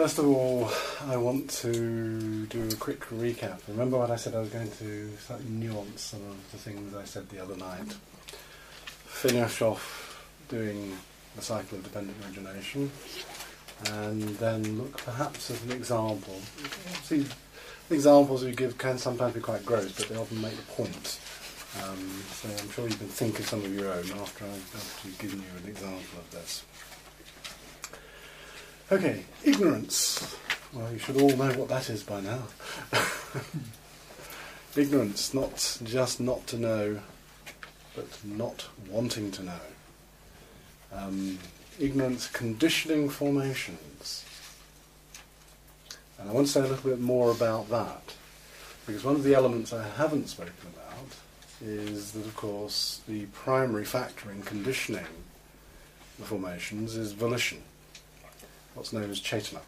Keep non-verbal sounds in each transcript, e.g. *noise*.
First of all, I want to do a quick recap. Remember what I said I was going to slightly nuance some of the things I said the other night. Finish off doing the cycle of dependent origination, and then look perhaps at an example. See, examples we give can sometimes be quite gross, but they often make the point. Um, so I'm sure you can think of some of your own after I've given you an example of this. Okay, ignorance. Well, you should all know what that is by now. *laughs* ignorance, not just not to know, but not wanting to know. Um, ignorance conditioning formations. And I want to say a little bit more about that, because one of the elements I haven't spoken about is that, of course, the primary factor in conditioning the formations is volition what's known as cetana.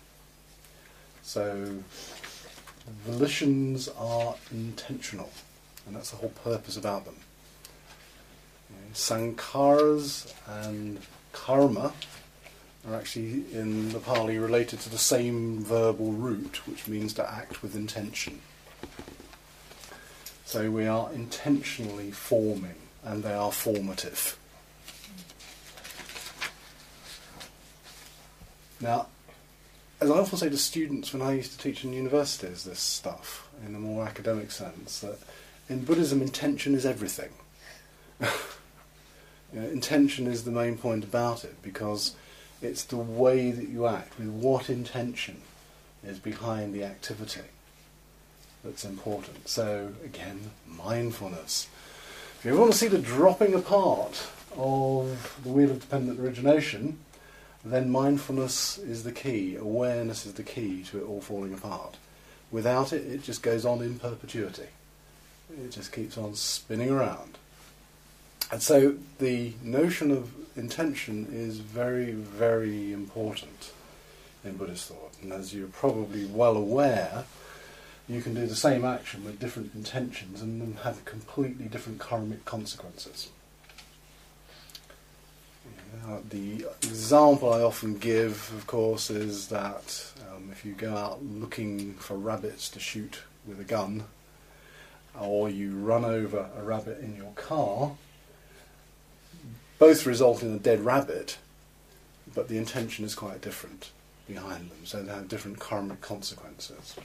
So volitions are intentional, and that's the whole purpose about them. Sankharas and karma are actually in the Pali related to the same verbal root, which means to act with intention. So we are intentionally forming, and they are formative. Now, as I often say to students when I used to teach in universities this stuff, in a more academic sense, that in Buddhism intention is everything. *laughs* you know, intention is the main point about it because it's the way that you act, with what intention is behind the activity that's important. So, again, mindfulness. If you ever want to see the dropping apart of the wheel of dependent origination, then mindfulness is the key, awareness is the key to it all falling apart. Without it, it just goes on in perpetuity. It just keeps on spinning around. And so the notion of intention is very, very important in Buddhist thought. And as you're probably well aware, you can do the same action with different intentions and have completely different karmic consequences. Uh, the example I often give, of course, is that um, if you go out looking for rabbits to shoot with a gun, or you run over a rabbit in your car, both result in a dead rabbit, but the intention is quite different behind them, so they have different karmic consequences.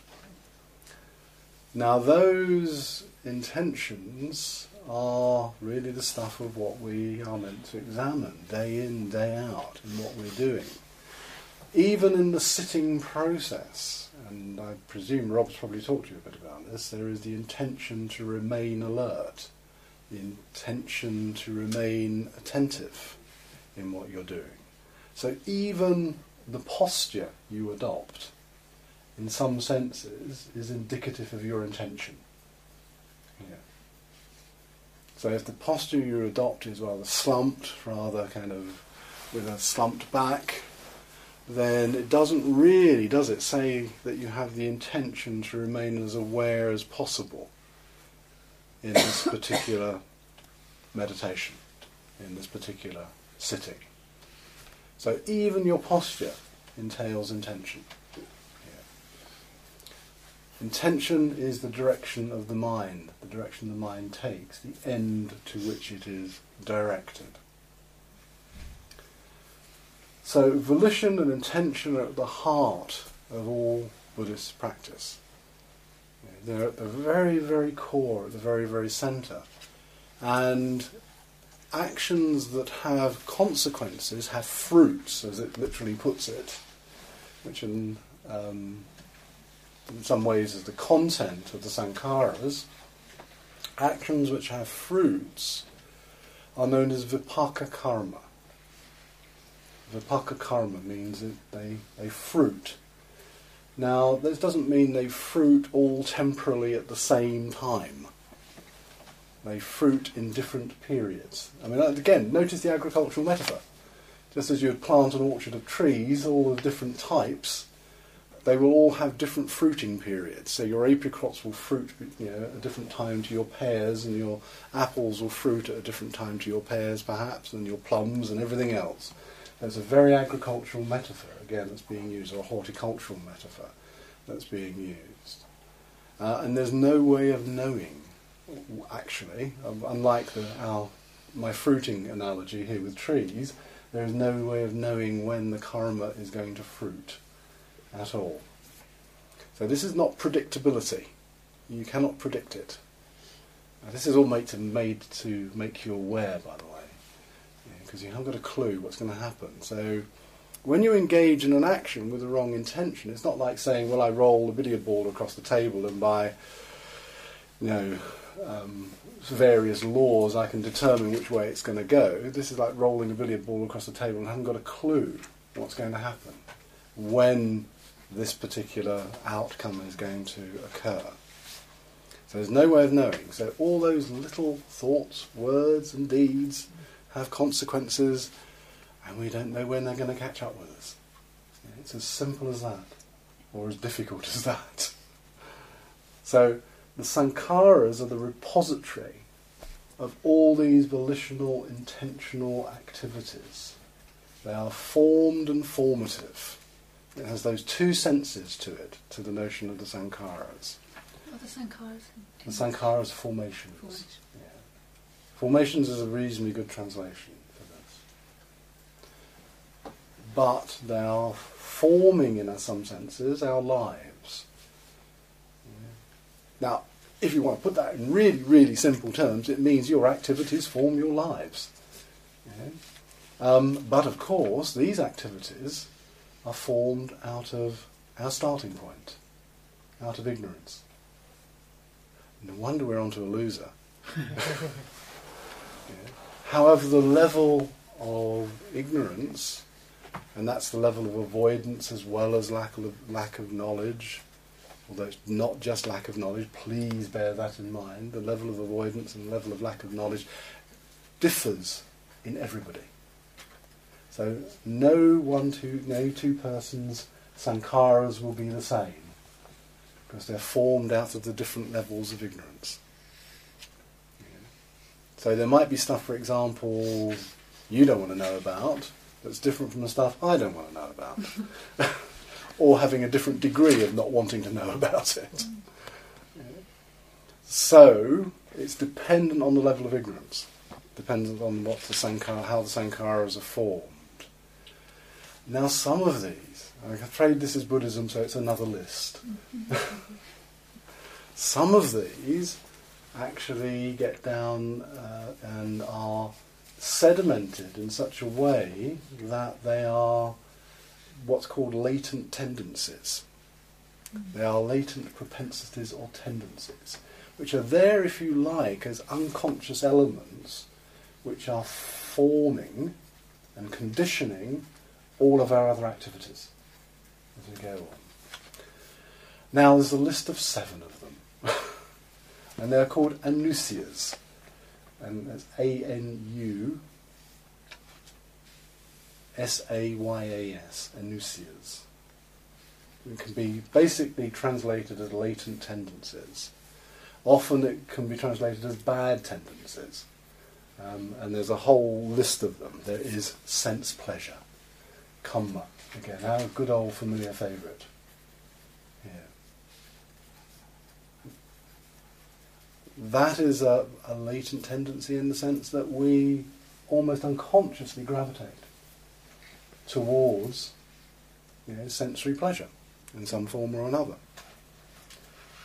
Now, those intentions are really the stuff of what we are meant to examine day in, day out in what we're doing. Even in the sitting process, and I presume Rob's probably talked to you a bit about this, there is the intention to remain alert, the intention to remain attentive in what you're doing. So even the posture you adopt, in some senses, is indicative of your intention. So if the posture you adopt is rather slumped, rather kind of with a slumped back, then it doesn't really, does it, say that you have the intention to remain as aware as possible in this *coughs* particular meditation, in this particular sitting. So even your posture entails intention. Intention is the direction of the mind, the direction the mind takes, the end to which it is directed. So, volition and intention are at the heart of all Buddhist practice. They're at the very, very core, at the very, very centre. And actions that have consequences have fruits, as it literally puts it, which in um, in some ways as the content of the sankharas, actions which have fruits are known as vipaka karma. Vipaka karma means that they, they fruit. Now, this doesn't mean they fruit all temporally at the same time. They fruit in different periods. I mean, uh, again, notice the agricultural metaphor. Just as you would plant an orchard of trees, all of different types, they will all have different fruiting periods. So your apricots will fruit you know, at a different time to your pears, and your apples will fruit at a different time to your pears, perhaps, and your plums and everything else. There's a very agricultural metaphor, again, that's being used, or a horticultural metaphor that's being used. Uh, and there's no way of knowing, actually, unlike the, our, my fruiting analogy here with trees, there is no way of knowing when the karma is going to fruit at all. So this is not predictability. You cannot predict it. Now, this is all made to, made to make you aware, by the way, because you haven't got a clue what's going to happen. So when you engage in an action with the wrong intention, it's not like saying, well, I roll a billiard ball across the table and by, you know, um, various laws I can determine which way it's going to go. This is like rolling a billiard ball across the table and haven't got a clue what's going to happen when this particular outcome is going to occur. So there's no way of knowing. So all those little thoughts, words, and deeds have consequences, and we don't know when they're going to catch up with us. It's as simple as that, or as difficult as that. So the sankharas are the repository of all these volitional, intentional activities. They are formed and formative. It has those two senses to it, to the notion of the sankharas. What are the sankharas? The sankharas formations. Formation. Yeah. Formations is a reasonably good translation for this. But they are forming, in some senses, our lives. Yeah. Now, if you want to put that in really, really simple terms, it means your activities form your lives. Yeah. Um, but of course, these activities are formed out of our starting point, out of ignorance. No wonder we're onto a loser. *laughs* yeah. However, the level of ignorance, and that's the level of avoidance as well as lack of, lack of knowledge, although it's not just lack of knowledge, please bear that in mind. The level of avoidance and the level of lack of knowledge differs in everybody. So no one two no two persons sankharas will be the same because they're formed out of the different levels of ignorance. So there might be stuff, for example, you don't want to know about that's different from the stuff I don't want to know about. *laughs* or having a different degree of not wanting to know *laughs* about it. Mm. So it's dependent on the level of ignorance, dependent on what the sankhara, how the sankharas are formed. Now, some of these, I'm afraid this is Buddhism, so it's another list. *laughs* some of these actually get down uh, and are sedimented in such a way that they are what's called latent tendencies. They are latent propensities or tendencies, which are there, if you like, as unconscious elements which are forming and conditioning all of our other activities as we go on. Now, there's a list of seven of them, *laughs* and they're called anusayas, and that's A N U S A Y A S, anusayas. It can be basically translated as latent tendencies. Often it can be translated as bad tendencies. Um, and there's a whole list of them. There is sense pleasure, kama, again, our good old familiar favourite. Yeah. That is a, a latent tendency in the sense that we almost unconsciously gravitate towards you know, sensory pleasure in some form or another.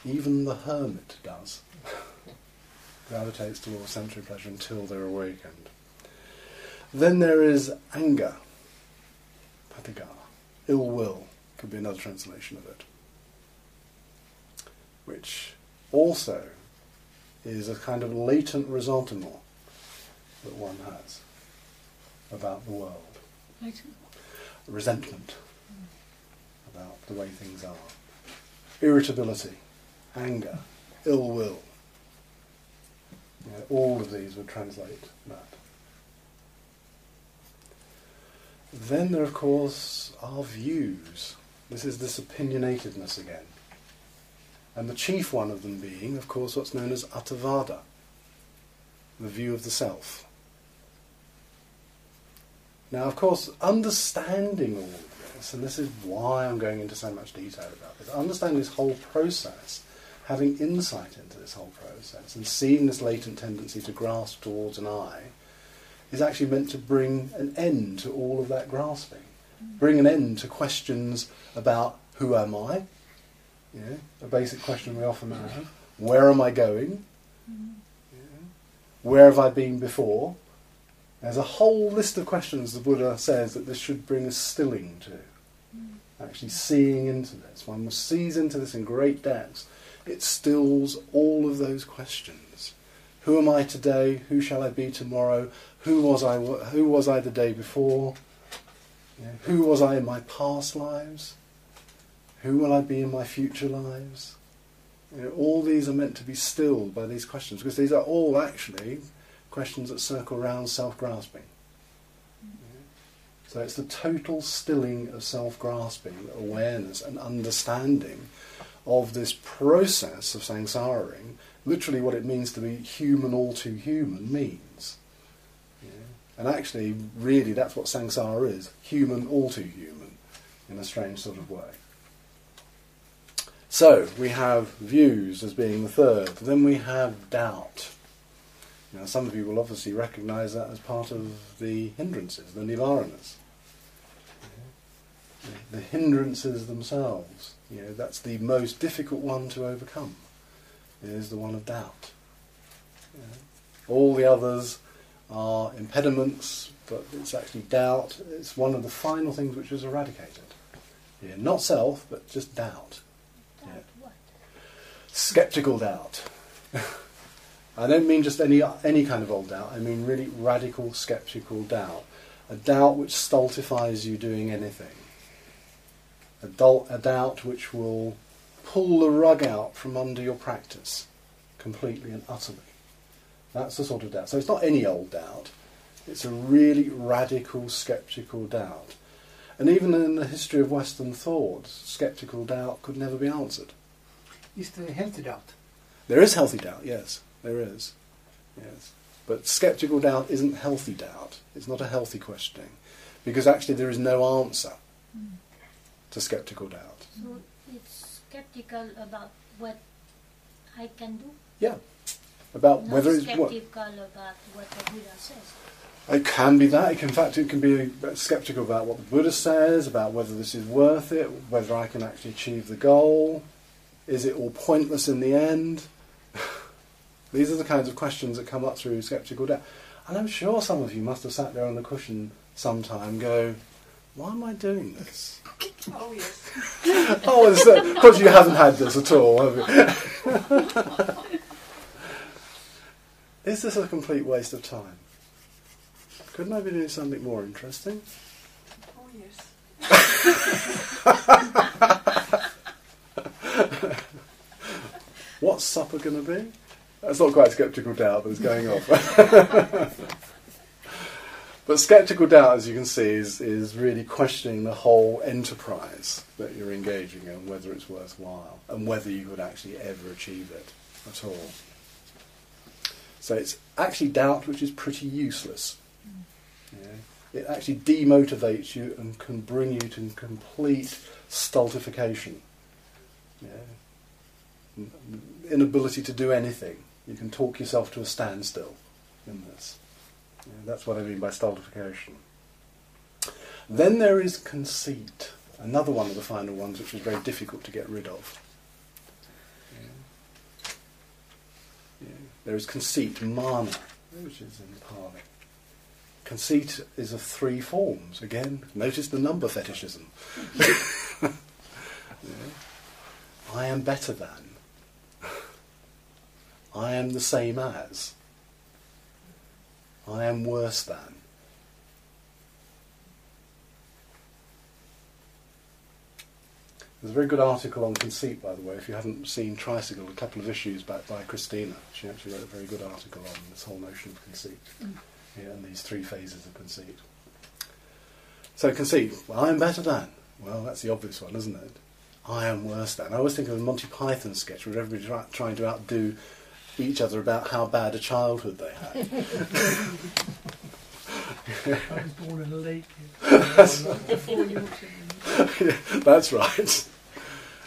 Even the hermit does. *laughs* Gravitates towards sensory pleasure until they're awakened. Then there is anger, patigha, ill will, could be another translation of it, which also is a kind of latent ressentiment that one has about the world. Latent resentment about the way things are, irritability, anger, ill will. You know, all of these would translate that. Then there, of course, are views. This is this opinionatedness again. And the chief one of them being, of course, what's known as attavada, the view of the self. Now, of course, understanding all of this, and this is why I'm going into so much detail about this, understanding this whole process, having insight into this whole process, and seeing this latent tendency to grasp towards an I, is actually meant to bring an end to all of that grasping, bring an end to questions about who am I, you know, a basic question we often have, where am I going, where have I been before. There's a whole list of questions the Buddha says that this should bring a stilling to. Actually, seeing into this. One sees into this in great depth. It stills all of those questions. Who am I today? Who shall I be tomorrow? Who was I? Who was I the day before? You know, who was I in my past lives? Who will I be in my future lives? You know, all these are meant to be stilled by these questions because these are all actually questions that circle around self-grasping. So it's the total stilling of self-grasping, awareness and understanding of this process of samsaring, literally what it means to be human all too human means. And actually, really, that's what samsara is, human all too human, in a strange sort of way. So, we have views as being the third. Then we have doubt. Now, some of you will obviously recognize that as part of the hindrances, the nivaranas. The hindrances themselves. You know, that's the most difficult one to overcome, is the one of doubt. All the others are impediments, but it's actually doubt. It's one of the final things which is eradicated. Yeah, not self, but just doubt. Doubt Yeah. what? Skeptical doubt. *laughs* I don't mean just any any kind of old doubt. I mean really radical skeptical doubt. A doubt which stultifies you doing anything. A, dol- a doubt which will pull the rug out from under your practice completely and utterly. That's the sort of doubt. So it's not any old doubt. It's a really radical skeptical doubt. And even in the history of Western thought, skeptical doubt could never be answered. Is the healthy doubt? There is healthy doubt, yes, there is. Yes. But skeptical doubt isn't healthy doubt. It's not a healthy questioning. Because actually there is no answer to skeptical doubt. So it's skeptical about what I can do, Yeah. About not whether it's what about what the Buddha says. it can be that. It can, in fact, it can be skeptical about what the Buddha says, about whether this is worth it, whether I can actually achieve the goal. Is it all pointless in the end? *laughs* These are the kinds of questions that come up through skeptical doubt. And I'm sure some of you must have sat there on the cushion sometime and go, why am I doing this? Oh yes. *laughs* oh, it's, uh, because you haven't had this at all, have you? *laughs* Is this a complete waste of time? Couldn't I be doing something more interesting? Oh yes. *laughs* What's supper going to be? That's not quite skeptical doubt, but it's going off. *laughs* but skeptical doubt, as you can see, is, is really questioning the whole enterprise that you're engaging in, whether it's worthwhile, and whether you could actually ever achieve it at all. So it's actually doubt which is pretty useless. Yeah. It actually demotivates you and can bring you to complete stultification. Yeah. Inability to do anything. You can talk yourself to a standstill in this. Yeah, that's what I mean by stultification. Then there is conceit, another one of the final ones which is very difficult to get rid of. Yeah. Yeah. There is conceit, mana, which is in Pali. Conceit is of three forms. Again, notice the number fetishism. *laughs* Yeah. I am better than. I am the same as. I am worse than. There's a very good article on conceit, by the way, if you haven't seen Tricycle, a couple of issues back by Christina. She actually wrote a very good article on this whole notion of conceit mm. yeah, and these three phases of conceit. So, conceit, well, I am better than. Well, that's the obvious one, isn't it? I am worse than. I always think of a Monty Python sketch where everybody's try- trying to outdo each other about how bad a childhood they had. *laughs* *laughs* I was born in a lake. *laughs* Before Yorkshire. That's right.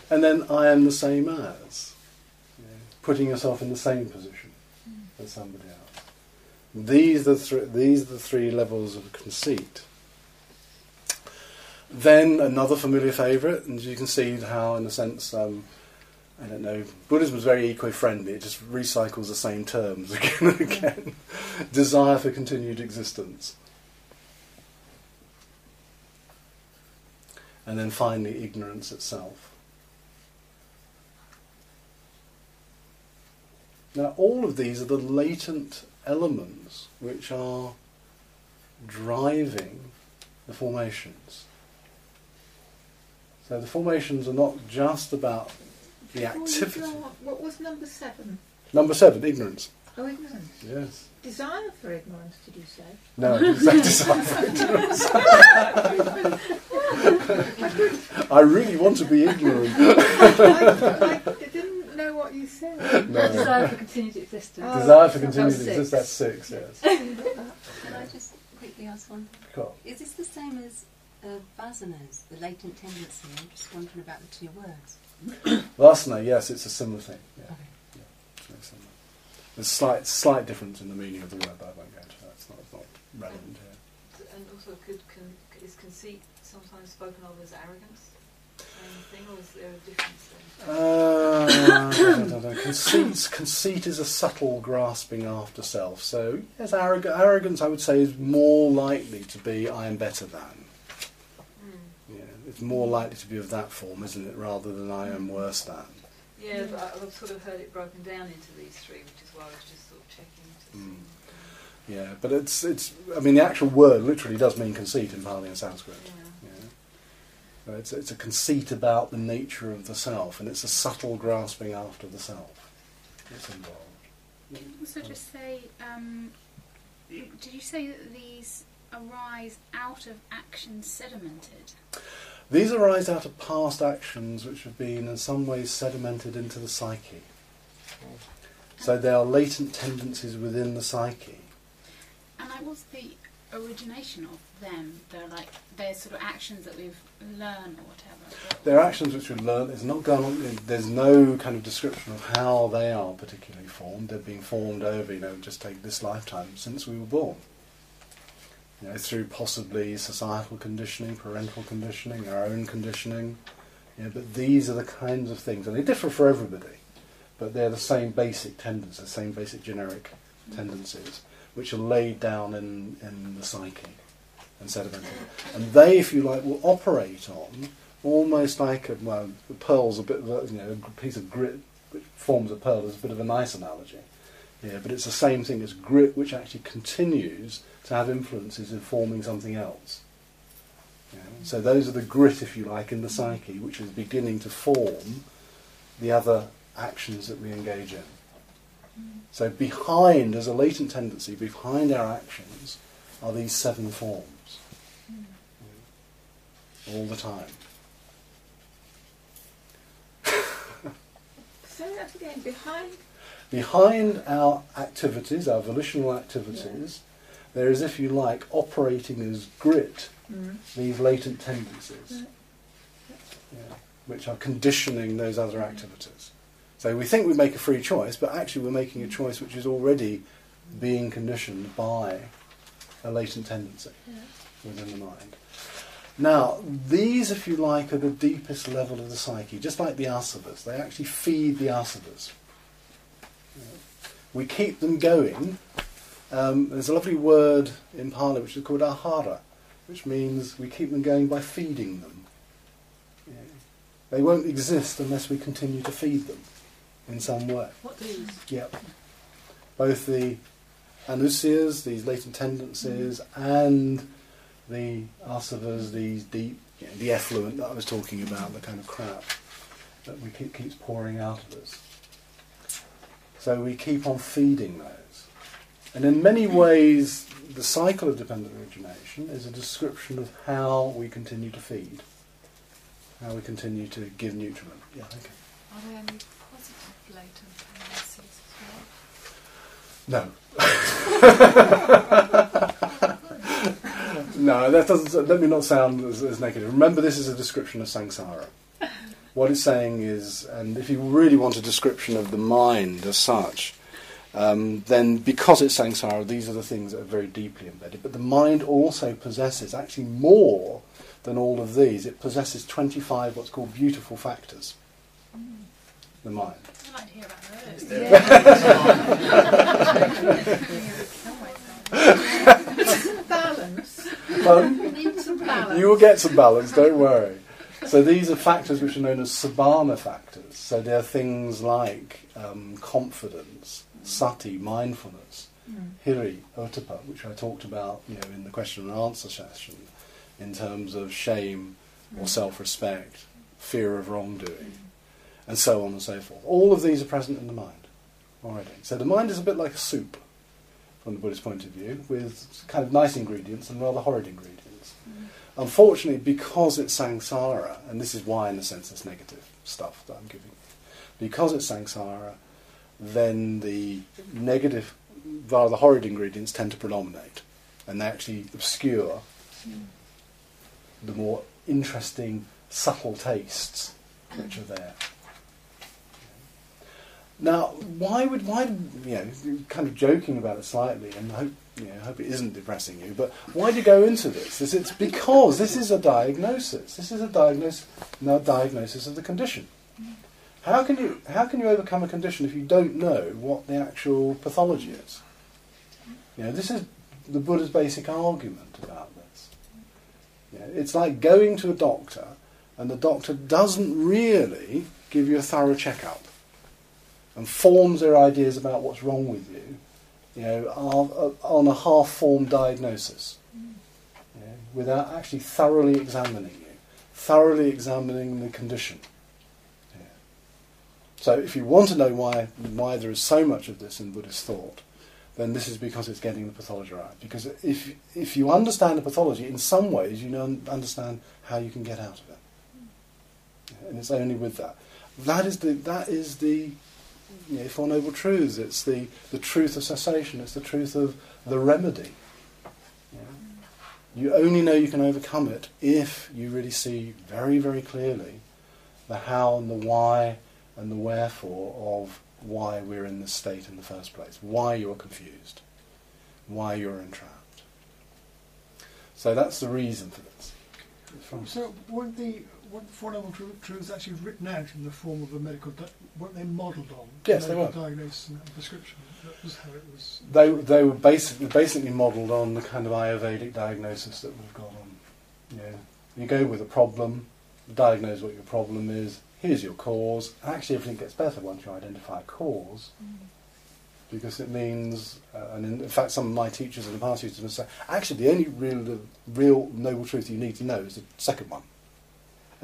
And then I am the same as. Putting yourself in the same position as somebody else. These are, the thr- these are the three levels of conceit. Then another familiar favourite, and you can see how, in a sense, um, I don't know, Buddhism is very eco-friendly. It just recycles the same terms *laughs* again and again. Desire for continued existence. And then finally, ignorance itself. Now, all of these are the latent elements which are driving the formations. So the formations are not just about the activity. What was number seven? Number seven, ignorance. Oh, ignorance. Yes. Desire for ignorance, did you say? No, desire for ignorance. *laughs* *laughs* I really want to be ignorant. I, I didn't know what you said. *laughs* No. Desire for continued existence. Oh, Desire for that's continued six. existence, that's six, yes. *laughs* Can I just quickly ask one thing? Cool. Is this the same as uh, vasanas, the latent tendency? I'm just wondering about the two words. *coughs* Vasana, yes, it's a similar thing. Yeah. Okay. It's very similar. There's slight, slight difference in the meaning of the word, but I won't go into that. It's not, it's not relevant here. And also, could con- is conceit sometimes spoken of as arrogance? Same thing, or is there a difference? Uh, *coughs* I don't know. Conceit, conceit is a subtle grasping after self. So, yes, arrog- arrogance, I would say, is more likely to be I am better than. Hmm. Yeah, it's more likely to be of that form, isn't it, rather than I am worse than. Yeah, but I've sort of heard it broken down into these three, which is why I was just sort of checking to Mm. Yeah, but it's it's. I mean, the actual word literally does mean conceit in Pali and Sanskrit. Yeah. It's, it's a conceit about the nature of the self, and it's a subtle grasping after the self that's involved. Also, just say, um, did you say that these arise out of actions sedimented? These arise out of past actions which have been in some ways sedimented into the psyche. So they are latent tendencies within the psyche. And like, what's the origination of them? They're like they're sort of actions that we've learned or whatever. They're actions which we've learned. There's not gone on, there's no kind of description of how they are particularly formed. They're being formed over, you know, just take this lifetime since we were born. You know, through possibly societal conditioning, parental conditioning, our own conditioning. You know, but these are the kinds of things, and they differ for everybody. But they're the same basic tendencies, the same basic generic mm. tendencies, which are laid down in, in the psyche and sedimented. And they, if you like, will operate on almost like a, well, the pearl's a bit of a, you know, a piece of grit which forms a pearl is a bit of a nice analogy. Yeah, but it's the same thing as grit, which actually continues to have influences in forming something else. Yeah, so those are the grit, if you like, in the psyche, which is beginning to form the other actions that we engage in. So behind, as a latent tendency, behind our actions are these seven forms. All the time. *laughs* Say that again. Behind. Behind our activities, our volitional activities, there is, if you like, operating as grit, Mm. these latent tendencies, yeah, which are conditioning those other activities. So we think we make a free choice, but actually we're making a choice which is already being conditioned by a latent tendency within the mind. Now, these, if you like, are the deepest level of the psyche, just like the asavas. They actually feed the asavas. We keep them going. Um, there's a lovely word in Pali which is called ahara, which means we keep them going by feeding them. They won't exist unless we continue to feed them in some way. What these? Yep. Both the anusayas, these latent tendencies, and the asavas, these deep, you know, the effluent that I was talking about, the kind of crap that we keep, keeps pouring out of us. So we keep on feeding those. And in many ways, the cycle of dependent origination is a description of how we continue to feed, how we continue to give nutriment. Yeah, okay. Are there any positive latent tendencies as well? No. *laughs* *laughs* No, that doesn't. Let me not sound as, as negative. Remember, this is a description of samsara. *laughs* What it's saying is, and if you really want a description of the mind as such, um, then because it's samsara, these are the things that are very deeply embedded. But the mind also possesses actually more than all of these. It possesses 25 what's called beautiful factors. The mind. I'd like to hear about those. *laughs* *laughs* Balance. *laughs* Pardon? Need some balance. You will get some balance, don't worry. So these are factors which are known as sobhana factors. So they're things like um, confidence, sati, mindfulness, mm. hiri, ottappa, which I talked about you know, in the question and answer session, in terms of shame or mm. self-respect, fear of wrongdoing, mm. and so on and so forth. All of these are present in the mind already. So the mind is a bit like a soup, from the Buddhist point of view, with kind of nice ingredients and rather horrid ingredients. Unfortunately, because it's samsara, and this is why, in a sense, it's negative stuff that I'm giving, because it's samsara, then the negative, rather horrid ingredients tend to predominate, and they actually obscure the more interesting, subtle tastes which are there. Now, why would why you know kind of joking about it slightly, and I hope you know, I hope it isn't depressing you, but why do you go into this? It's because this is a diagnosis. This is a diagnosis, no diagnosis of the condition. How can you how can you overcome a condition if you don't know what the actual pathology is? You know, this is the Buddha's basic argument about this. It's like going to a doctor, and the doctor doesn't really give you a thorough checkup and forms their ideas about what's wrong with you, you know, are, are on a half-formed diagnosis, you know, without actually thoroughly examining you, thoroughly examining the condition. Yeah. So, if you want to know why why there is so much of this in Buddhist thought, then this is because it's getting the pathology right. Because if if you understand the pathology, in some ways you know, understand how you can get out of it, and it's only with that. That is the that is the you know, Four Noble Truths. It's the, the truth of cessation. It's the truth of the remedy. You only know you can overcome it if you really see very, very clearly the how and the why and the wherefore of why we're in this state in the first place, why you're confused, why you're entrapped. So that's the reason for this. So weren't the weren't the Four Noble Tru- Truths actually written out in the form of a medical? Di- weren't they modelled on? Yes, they were. Diagnosis and prescription. That was how it was. They, they were basically, basically modelled on the kind of Ayurvedic diagnosis that we've got on. You, know, you go with a problem, diagnose what your problem is, here's your cause. Actually, everything gets better once you identify a cause, because it means, uh, and in, in fact, some of my teachers in the past used to say, actually, the only real, the real noble truth you need to know is the second one.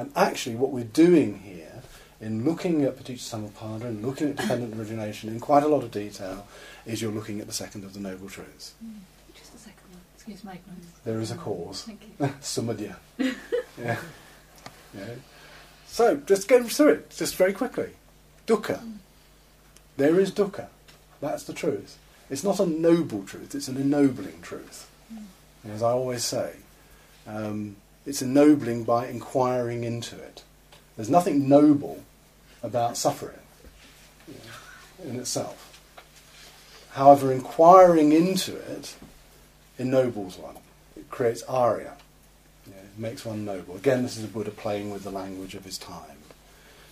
And actually, what we're doing here, in looking at Paticca Samuppada and looking at dependent origination in quite a lot of detail, is you're looking at the second of the noble truths. Hmm. Just the second one. Excuse my ignorance. There is a cause. Thank you. *laughs* Samadhi. *laughs* yeah. yeah. So, just go through it, just very quickly. Dukkha. Hmm. There is dukkha. That's the truth. It's not a noble truth, it's an ennobling truth. Hmm. As I always say, um, it's ennobling by inquiring into it. There's nothing noble about suffering you know, in itself. However, inquiring into it ennobles one. It creates ariya. You know, it makes one noble. Again, this is a Buddha playing with the language of his time.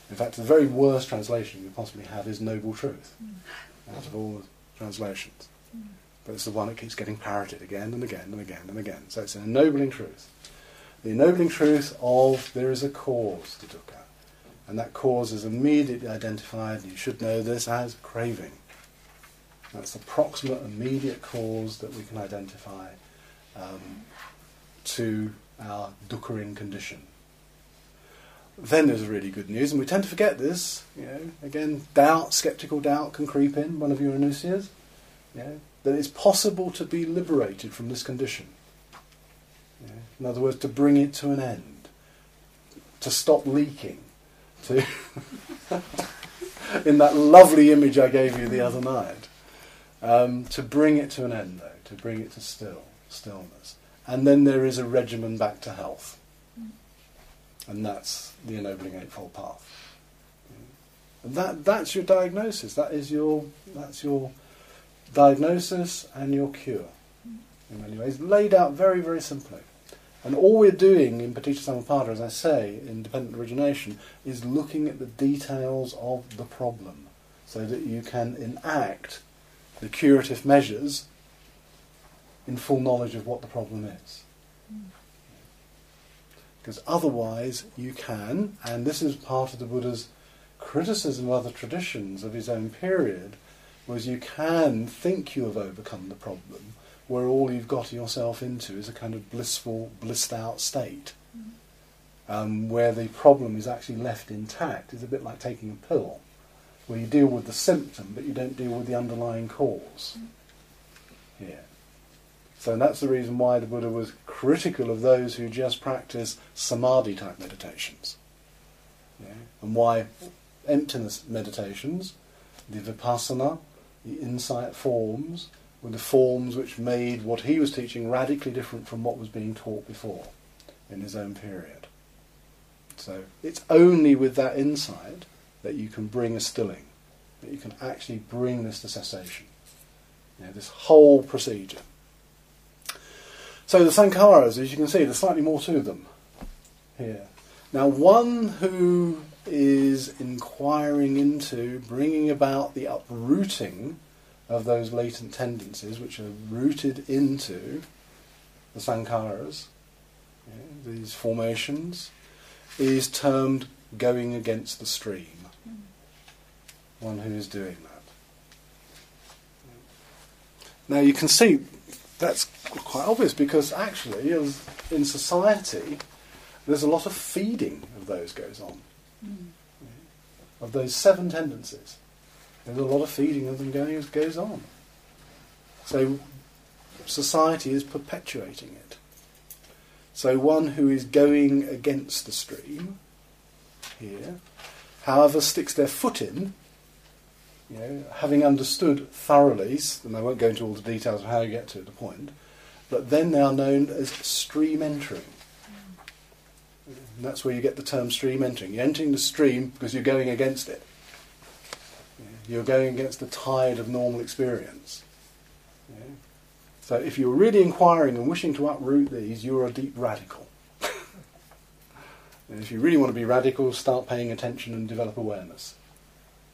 In fact, the very worst translation you possibly have is noble truth mm. out of all the translations. Mm. But it's the one that keeps getting parroted again and again and again and again. So it's an ennobling truth. The ennobling truth of there is a cause to dukkha. And that cause is immediately identified, you should know this, as craving. That's the proximate, immediate cause that we can identify um, to our dukkha condition. Then there's really good news, and we tend to forget this. You know, again, doubt, skeptical doubt can creep in. One of your anusayas, you know, that it's possible to be liberated from this condition. Know, in other words, to bring it to an end, to stop leaking, to *laughs* in that lovely image I gave you the other night, um, to bring it to an end, though, to bring it to still stillness, and then there is a regimen back to health. And that's the ennobling eightfold path. And that that's your diagnosis. That is your that's your diagnosis and your cure. In many ways, laid out very very simply. And all we're doing in Paticca Samuppada, as I say, in dependent origination, is looking at the details of the problem, so that you can enact the curative measures in full knowledge of what the problem is. Because otherwise, you can, and this is part of the Buddha's criticism of other traditions of his own period, was you can think you have overcome the problem, where all you've got yourself into is a kind of blissful, blissed out state, um, where the problem is actually left intact. It's a bit like taking a pill, where you deal with the symptom, but you don't deal with the underlying cause. Here. So that's the reason why the Buddha was critical of those who just practice samadhi type meditations. Yeah? And why emptiness meditations, the vipassana, the insight forms, were the forms which made what he was teaching radically different from what was being taught before in his own period. So it's only with that insight that you can bring a stilling, that you can actually bring this to cessation. You know, this whole procedure. So the sankharas, as you can see, there's slightly more to them here. Now, one who is inquiring into bringing about the uprooting of those latent tendencies which are rooted into the sankharas, yeah, these formations, is termed going against the stream. Mm. One who is doing that. Now you can see that's quite obvious because actually, in society, there's a lot of feeding of those goes on. Mm. Of those seven tendencies, there's a lot of feeding of them going goes on. So society is perpetuating it. So one who is going against the stream here, however, sticks their foot in, you know, having understood thoroughly, and I won't go into all the details of how you get to the point, but then they are known as stream entering. And that's where you get the term stream entering. You're entering the stream because you're going against it. You're going against the tide of normal experience. Yeah. So if you're really inquiring and wishing to uproot these, you're a deep radical. *laughs* and if you really want to be radical, start paying attention and develop awareness.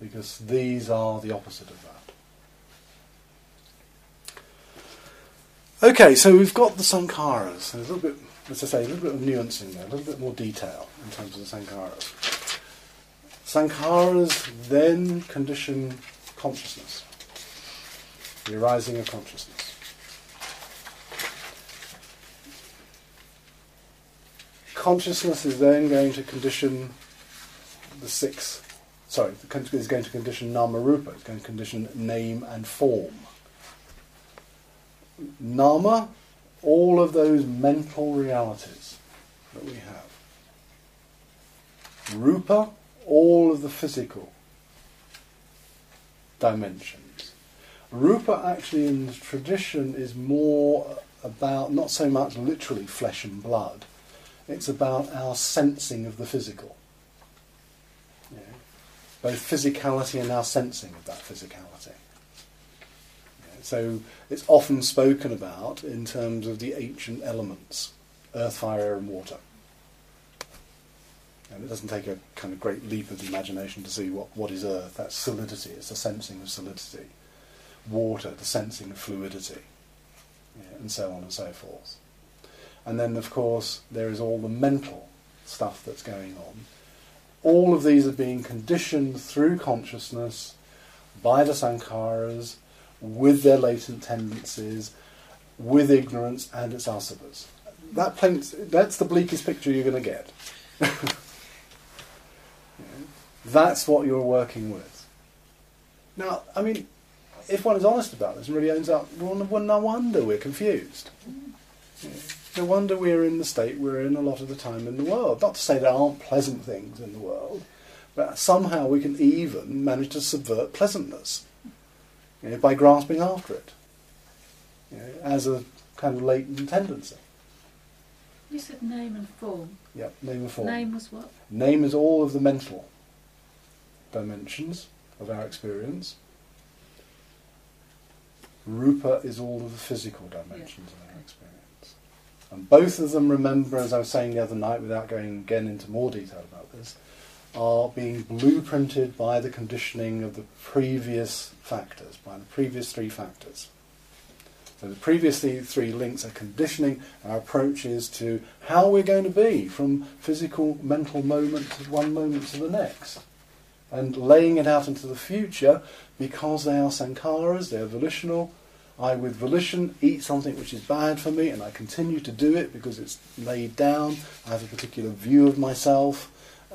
Because these are the opposite of that. Okay, so we've got the sankharas. There's a little bit, as I say, a little bit of nuance in there, a little bit more detail in terms of the sankharas. Sankharas then condition consciousness, the arising of consciousness. Consciousness is then going to condition the six, sorry, is going to condition nama rupa, it's going to condition name and form. Nama, all of those mental realities that we have. Rupa, all of the physical dimensions. Rupa actually in the tradition is more about not so much literally flesh and blood, it's about our sensing of the physical. Both physicality and our sensing of that physicality. So it's often spoken about in terms of the ancient elements earth, fire, air, and water. And it doesn't take a kind of great leap of the imagination to see what, what is earth. That's solidity, it's the sensing of solidity. Water, the sensing of fluidity. Yeah, and so on and so forth. And then, of course, there is all the mental stuff that's going on. All of these are being conditioned through consciousness by the sankharas, with their latent tendencies, with ignorance and its asavas. That paints, that's the bleakest picture you're going to get. *laughs* That's what you're working with. Now, I mean, if one is honest about this and really owns up, well, no wonder we're confused. No wonder we're in the state we're in a lot of the time in the world. Not to say there aren't pleasant things in the world, but somehow we can even manage to subvert pleasantness you know, by grasping after it you know, as a kind of latent tendency. You said name and form. Yep, name and form. Name was what? Name is all of the mental dimensions of our experience. Rupa is all of the physical dimensions of our experience. And both of them, remember, as I was saying the other night, without going again into more detail about this, are being blueprinted by the conditioning of the previous factors, by the previous three factors. So the previous three, three links are conditioning our approaches to how we're going to be from physical, mental moment to one moment to the next. And laying it out into the future because they are sankharas, they are volitional. I, with volition, eat something which is bad for me and I continue to do it because it's laid down. I have a particular view of myself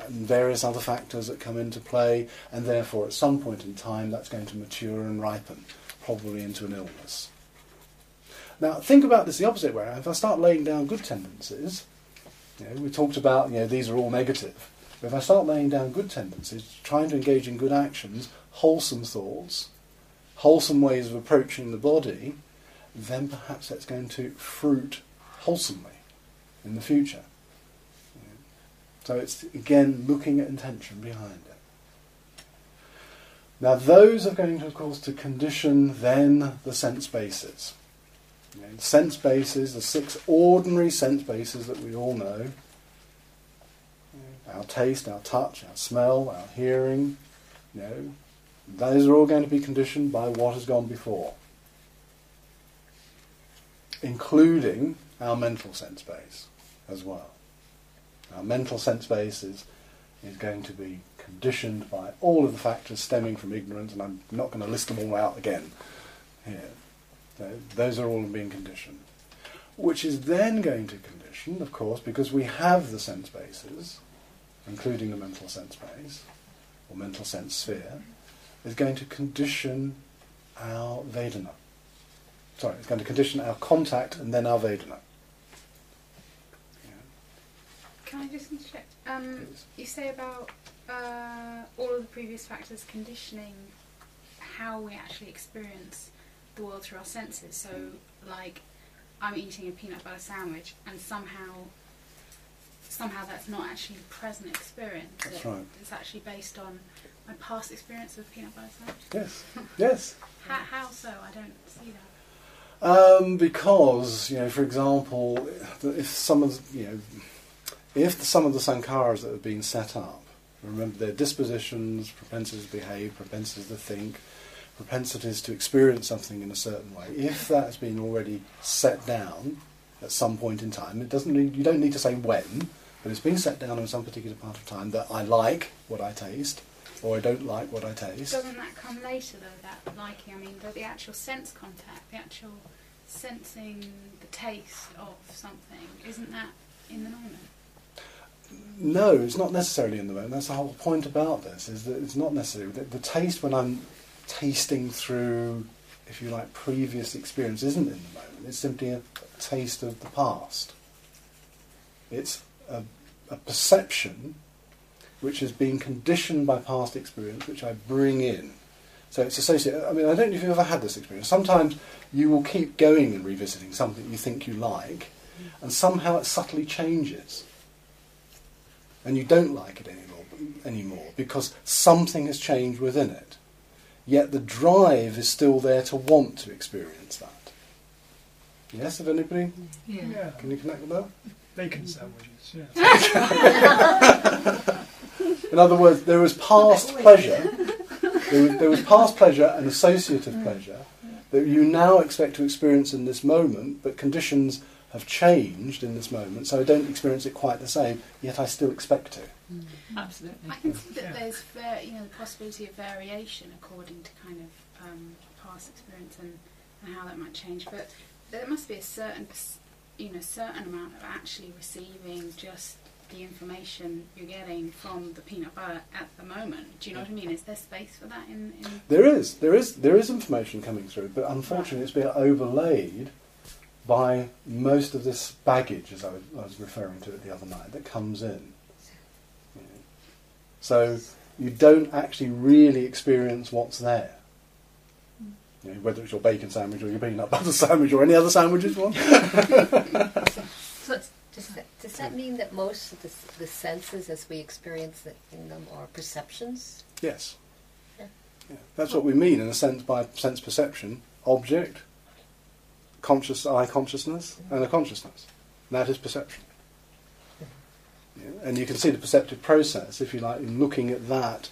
and various other factors that come into play, and therefore at some point in time that's going to mature and ripen, probably into an illness. Now, think about this the opposite way. If I start laying down good tendencies, you know, we talked about, you know, these are all negative. But if I start laying down good tendencies, trying to engage in good actions, wholesome thoughts, wholesome ways of approaching the body, then perhaps that's going to fruit wholesomely in the future. So it's, again, looking at intention behind it. Now, those are going to, of course, to condition then the sense bases. You know, the sense bases, the six ordinary sense bases that we all know our taste, our touch, our smell, our hearing, you know, those are all going to be conditioned by what has gone before, including our mental sense base as well. Our mental sense base is, is going to be conditioned by all of the factors stemming from ignorance, and I'm not going to list them all out again here. So those are all being conditioned. Which is then going to condition, of course, because we have the sense bases, including the mental sense base, or mental sense sphere, is going to condition our Vedana. Sorry, it's going to condition our contact and then our Vedana. Yeah. Can I just interject? Um, you say about uh, all of the previous factors conditioning how we actually experience the world through our senses. So, like, I'm eating a peanut butter sandwich, and somehow, somehow that's not actually present experience. That's It- right. It's actually based on my past experience of peanut butter sandwich. Yes, yes. *laughs* How, how so? I don't see that. Um, because you know, for example, if some of you know, if some of the sankharas that have been set up, remember their dispositions, propensities to behave, propensities to think, propensities to experience something in a certain way, if that has been already set down at some point in time, it doesn't need, you don't need to say when, but it's been set down in some particular part of time that I like what I taste, or I don't like what I taste. Doesn't that come later though? That liking, I mean, the, the actual sense contact, the actual sensing the taste of something, isn't that in the moment? No, it's not necessarily in the moment. That's the whole point about this. Is that it's not necessarily the, the taste when I'm tasting through, if you like, previous experience isn't in the moment. It's simply a taste of the past. It's a, a perception which has been conditioned by past experience, which I bring in. So it's associated. I mean, I don't know if you've ever had this experience. Sometimes you will keep going and revisiting something you think you like, and somehow it subtly changes and you don't like it anymore, anymore because something has changed within it. Yet the drive is still there to want to experience that. Yes, have anybody? Yeah. Yeah, Can you connect with that? Bacon sandwiches. Yeah. *laughs* In other words, there was past pleasure. There was, there was past pleasure and associative pleasure that you now expect to experience in this moment, but conditions have changed in this moment, so I don't experience it quite the same, yet I still expect to. Absolutely. I can see that Yeah. there's var- you know the possibility of variation according to kind of um, past experience and, and how that might change. But there must be a certain pers- you know certain amount of actually receiving just the information you're getting from the peanut butter at the moment. Do you know what I mean? Is there space for that in? in There is, there is, there is information coming through, but unfortunately, it's been overlaid by most of this baggage, as I was, I was referring to it the other night, that comes in. You know. So you don't actually really experience what's there. You know, whether it's your bacon sandwich or your peanut butter *laughs* sandwich or any other sandwiches one. *laughs* So it's just that mean that most of the, the senses as we experience it in them are perceptions? Yes. Yeah. Yeah. That's what we mean in a sense by sense perception. Object, conscious eye consciousness, mm-hmm. and a consciousness. That is perception. Yeah. And you can see the perceptive process, if you like, in looking at that,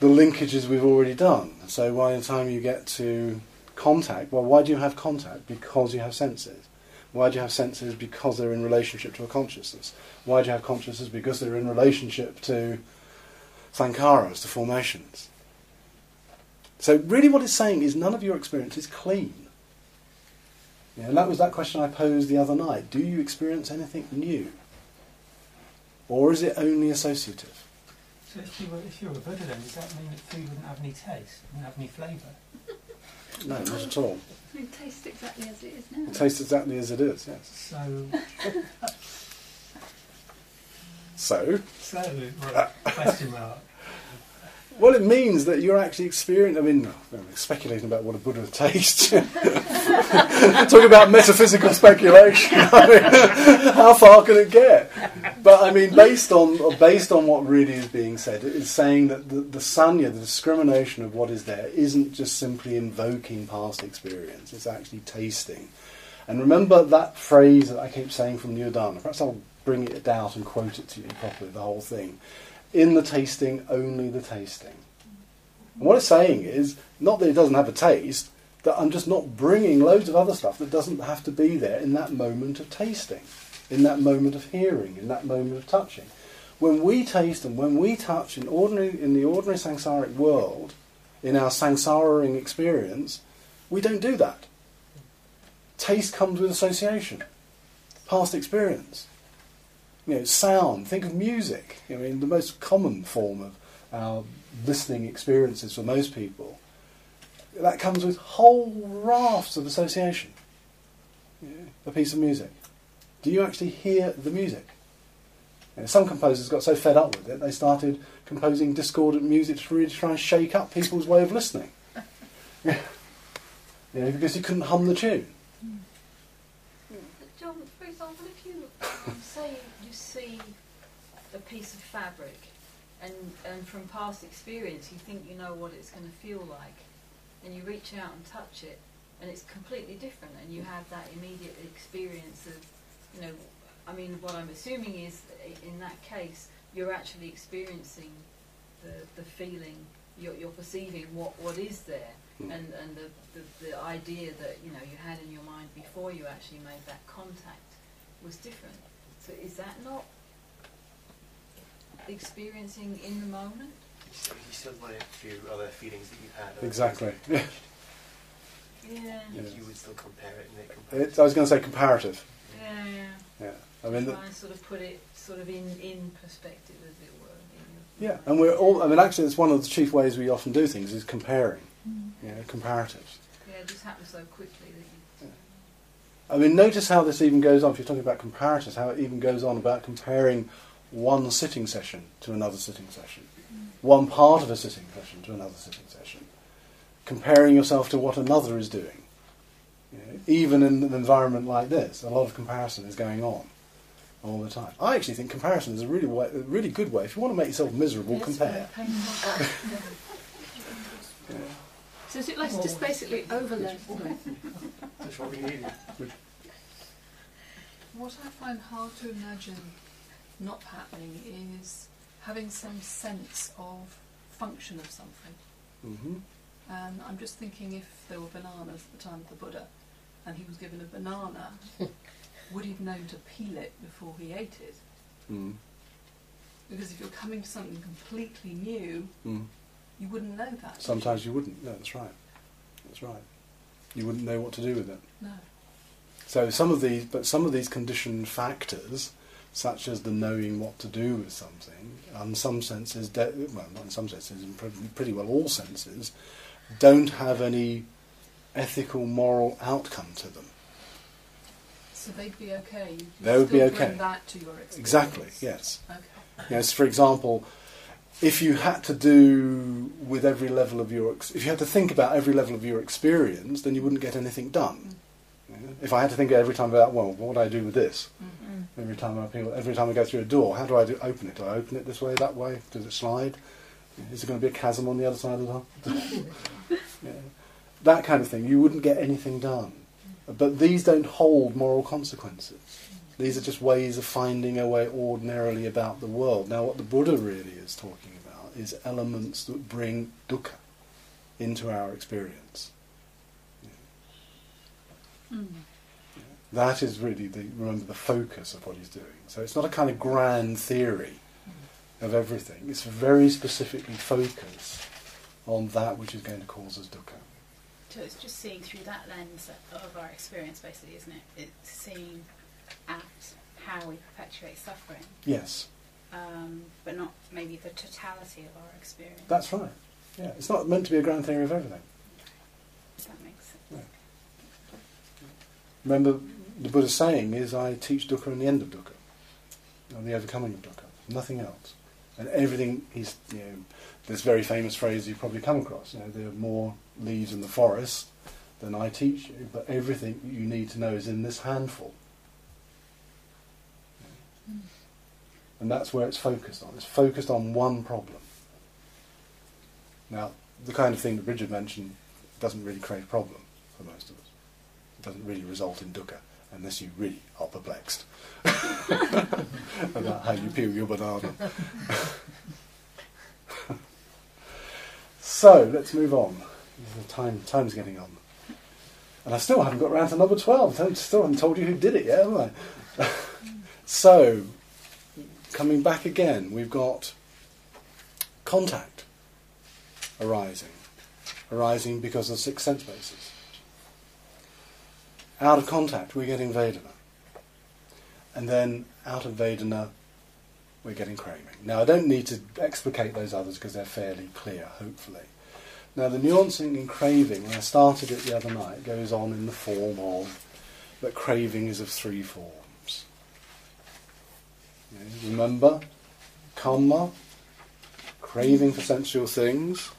the linkages we've already done. So by the time you get to contact, well, why do you have contact? Because you have senses. Why do you have senses? Because they're in relationship to a consciousness. Why do you have consciousness? Because they're in relationship to sankharas, to formations. So really what it's saying is none of your experience is clean. And that was that question I posed the other night. Do you experience anything new? Or is it only associative? So if you were if you were a Buddha, then does that mean that food wouldn't have any taste, wouldn't have any flavour? No, not at all. It tastes exactly as it is now. It tastes exactly as it is, yes. So *laughs* So, so well, question mark. Well, it means that you're actually experiencing. I mean, speculating about what a Buddha tastes. *laughs* Talk about metaphysical speculation. *laughs* I mean, how far can it get? But I mean, based on based on what really is being said, it is saying that the, the sanya, the discrimination of what is there, isn't just simply invoking past experience. It's actually tasting. And remember that phrase that I keep saying from Udana. Perhaps I'll bring it out and quote it to you properly, the whole thing. In the tasting, only the tasting. And what it's saying is not that it doesn't have a taste, that I'm just not bringing loads of other stuff that doesn't have to be there in that moment of tasting, in that moment of hearing, in that moment of touching. When we taste and when we touch in ordinary in the ordinary samsaric world, in our samsaric experience, we don't do that. Taste comes with association, past experience. You know, sound. Think of music. I mean, the most common form of our listening experiences for most people. That comes with whole rafts of association. Know, a piece of music. Do you actually hear the music? You know, some composers got so fed up with it they started composing discordant music to really try and shake up people's way of listening. *laughs* you know, because you couldn't hum the tune. But John, for example, if you um, say you see a piece of fabric and, and from past experience you think you know what it's going to feel like and you reach out and touch it and it's completely different and you have that immediate experience of, you know, I mean, what I'm assuming is in that case you're actually experiencing the, the feeling, you're, you're perceiving what, what is there Mm. and, and the, the, the idea that you know you had in your mind before you actually made that contact was different. So is that not experiencing in the moment? So you still want a few other feelings that you've had. Exactly. Yeah. You, Yeah. you would still compare it and make compare It's, I was going to say comparative. Yeah, yeah. Yeah. I mean, the, Try and sort of put it sort of in, in perspective, as it were. in your yeah, and we're all. I mean, actually, it's one of the chief ways we often do things is comparing. Mm. You know, comparatives. Yeah, it just happens so quickly that you. I mean, notice how this even goes on. If you're talking about comparatives, how it even goes on about comparing one sitting session to another sitting session, one part of a sitting session to another sitting session, comparing yourself to what another is doing. You know, even in an environment like this, a lot of comparison is going on all the time. I actually think comparison is a really, way, a really good way. If you want to make yourself miserable, Yes, compare. Yeah. *laughs* So is it like just basically overlay? That's what we needed. What I find hard to imagine not happening is having some sense of function of something. hmm And I'm just thinking if there were bananas at the time of the Buddha and he was given a banana, *laughs* would he have known to peel it before he ate it? Mm. Because if you're coming to something completely new, Mm. you wouldn't know that. Sometimes you wouldn't. No, that's right. That's right. You wouldn't know what to do with it. No. So some of these, but some of these conditioned factors, such as the knowing what to do with something, in some senses, de- well, not in some senses, in pre- pretty well all senses, don't have any ethical, moral outcome to them. So they'd be okay. You'd They would be okay. Bring that to your experience. Exactly. Yes. Okay. Yes. For example, if you had to do with every level of your, ex- if you had to think about every level of your experience, then you wouldn't get anything done. Mm-hmm. Yeah? If I had to think every time about, well, what do I do with this? Mm. Every time I feel, every time I go through a door, how do I do, open it? Do I open it this way, that way? Does it slide? Is there going to be a chasm on the other side as *laughs* well? yeah. That kind of thing. You wouldn't get anything done. But these don't hold moral consequences. These are just ways of finding a way ordinarily about the world. Now, what the Buddha really is talking about is elements that bring dukkha into our experience. Mm. That is really the remember the focus of what he's doing. So it's not a kind of grand theory of everything. It's very specifically focused on that which is going to cause us dukkha. So it's just seeing through that lens of our experience, basically, isn't it? It's seeing at how we perpetuate suffering, Yes, um, but not maybe the totality of our experience. that's right. Yeah, it's not meant to be a grand theory of everything. that makes sense. Remember, the Buddha's saying is, I teach dukkha and the end of dukkha, and the overcoming of dukkha, nothing else. And everything, he's, you know, this very famous phrase you've probably come across, you know, there are more leaves in the forest than I teach you, but everything you need to know is in this handful. And that's where it's focused on. It's focused on one problem. Now, the kind of thing that Bridget mentioned doesn't really create a problem for most of us. Doesn't really result in dukkha unless you really are perplexed about *laughs* how you peel your banana. *laughs* so let's move on. The time time's getting on, and I still haven't got round to number twelve. I still haven't told you who did it yet, have I? *laughs* so, coming back again, we've got contact arising, arising because of six sense bases. Out of contact, we're getting Vedana. And then out of Vedana, we're getting craving. Now, I don't need to explicate those others because they're fairly clear, hopefully. Now, the nuancing in craving, when I started it the other night, goes on in the form of that craving is of three forms. You know, remember, kama, craving for sensual things,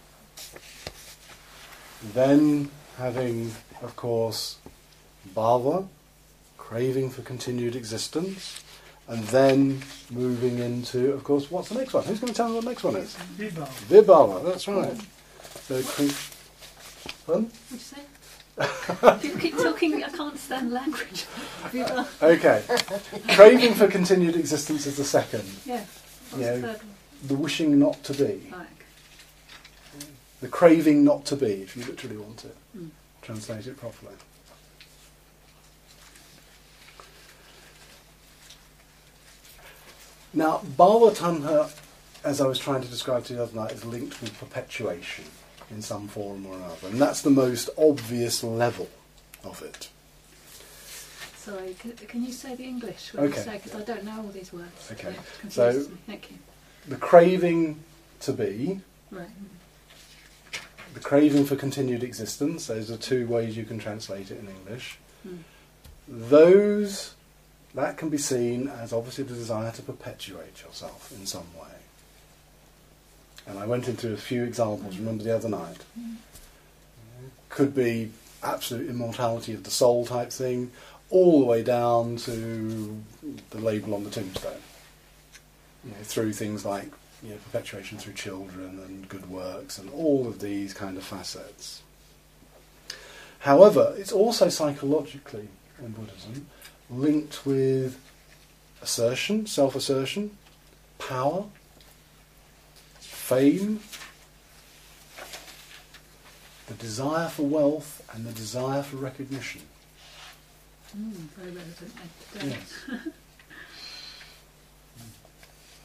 then having, of course, bhava, craving for continued existence, and then moving into, of course, what's the next one? Who's going to tell me what the next one is? Vibhava. Vibhava, that's right. So, Pardon? What'd you say? *laughs* People keep talking, I can't stand language. Okay. Craving for continued existence is the second. Yeah. What's Yeah. the? The wishing not to be. Like, The craving not to be, if you literally want it. Mm. Translate it properly. Now, Bhava Tanha, as I was trying to describe to you the other night, is linked with perpetuation in some form or another. And that's the most obvious level of it. sorry, can, can you say the English you Okay. say, because I don't know all these words. Okay. So- me. Thank you. The craving to be, Right. the craving for continued existence, those are two ways you can translate it in English. Mm. Those, that can be seen as obviously the desire to perpetuate yourself in some way. And I went into a few examples, remember the other night. Could be absolute immortality of the soul type thing, all the way down to the label on the tombstone. You know, through things like you know, perpetuation through children and good works and all of these kind of facets. However, it's also psychologically in Buddhism linked with assertion, self assertion, power, fame, the desire for wealth, and the desire for recognition. Mm, very relevant. Yes. *laughs*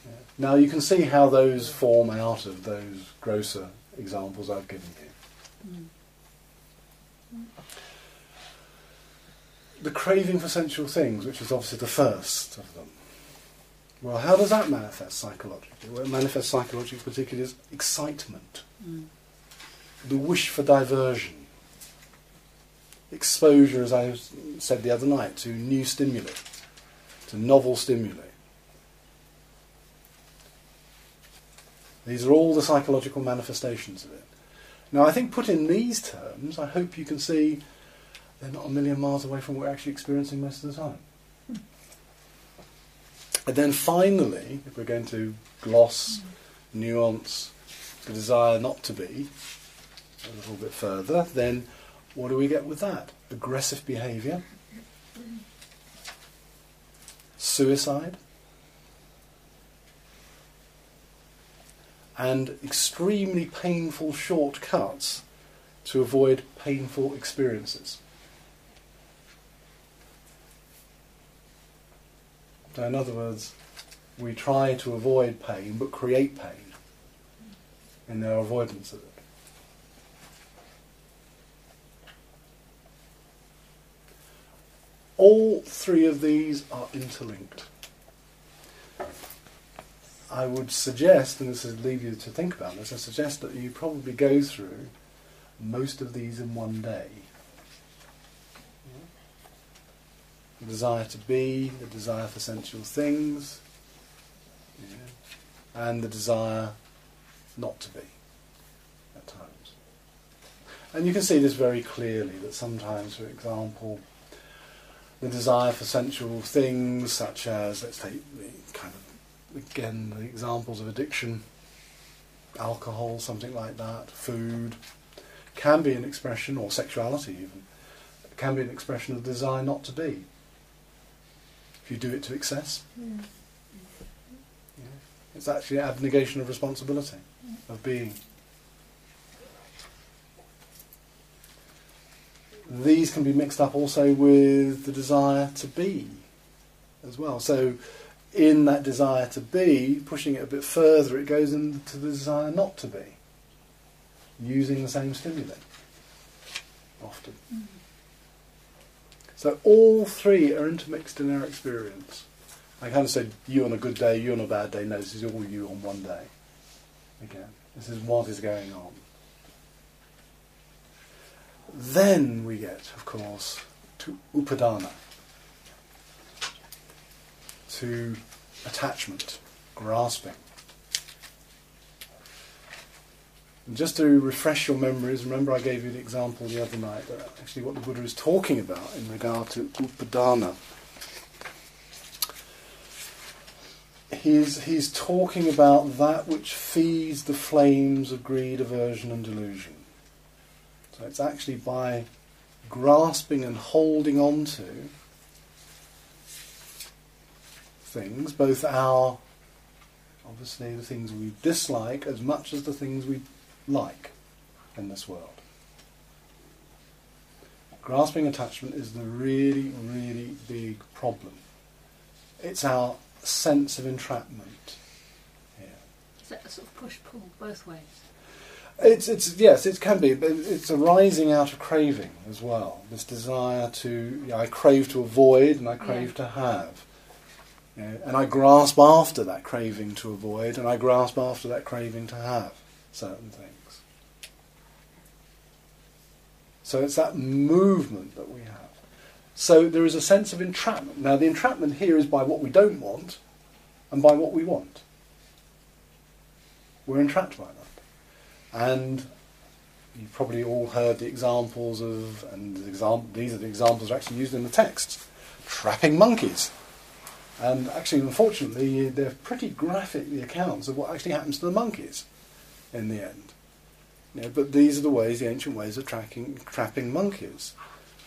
Yeah. Now you can see how those form out of those grosser examples I've given you. Mm. The craving for sensual things, which is obviously the first of them. Well, how does that manifest psychologically? Well, it manifests psychologically particularly as excitement, Mm. the wish for diversion, exposure, as I said the other night, to new stimuli, to novel stimuli. These are all the psychological manifestations of it. Now, I think put in these terms, I hope you can see they're not a million miles away from what we're actually experiencing most of the time. And then finally, if we're going to gloss, nuance the desire not to be a little bit further, then what do we get with that? Aggressive behaviour, suicide, and extremely painful shortcuts to avoid painful experiences. So, in other words, we try to avoid pain but create pain in our avoidance of it. All three of these are interlinked. I would suggest, and this would leave you to think about this, I suggest that you probably go through most of these in one day. The desire to be, the desire for sensual things, yeah, and the desire not to be at times. And you can see this very clearly that sometimes, for example, the desire for sensual things, such as, let's take the kind of, again, the examples of addiction, alcohol, something like that, food, can be an expression, or sexuality even, can be an expression of the desire not to be. If you do it to excess, Mm. yeah. it's actually an abnegation of responsibility, of being. These can be mixed up also with the desire to be as well. So, in that desire to be, pushing it a bit further, it goes into the desire not to be, using the same stimuli often. So, all three are intermixed in our experience. I kind of said you on a good day, you on a bad day. No, this is all you on one day. Again, this is what is going on. Then we get, of course, to upadana, to attachment, grasping. Just to refresh your memories, remember I gave you the example the other night that actually what the Buddha is talking about in regard to upadana. He's, he's talking about that which feeds the flames of greed, aversion, and delusion. So it's actually by grasping and holding on to things, both our, obviously, the things we dislike as much as the things we like in this world. Grasping attachment is the really, really big problem. It's our sense of entrapment. Is that a sort of push pull both ways? It's, it's yes, it can be, but it's arising out of craving as well. This desire to, you know, I crave to avoid and I crave to have, you know, and I grasp after that craving to avoid and I grasp after that craving to have certain things. So it's that movement that we have. So there is a sense of entrapment. Now the entrapment here is by what we don't want and by what we want. We're entrapped by that. And you've probably all heard the examples of, and the exam- these are the examples are actually used in the text, trapping monkeys. And actually, unfortunately, they're pretty graphic, the accounts of what actually happens to the monkeys in the end. But these are the ways, the ancient ways of tracking, trapping monkeys.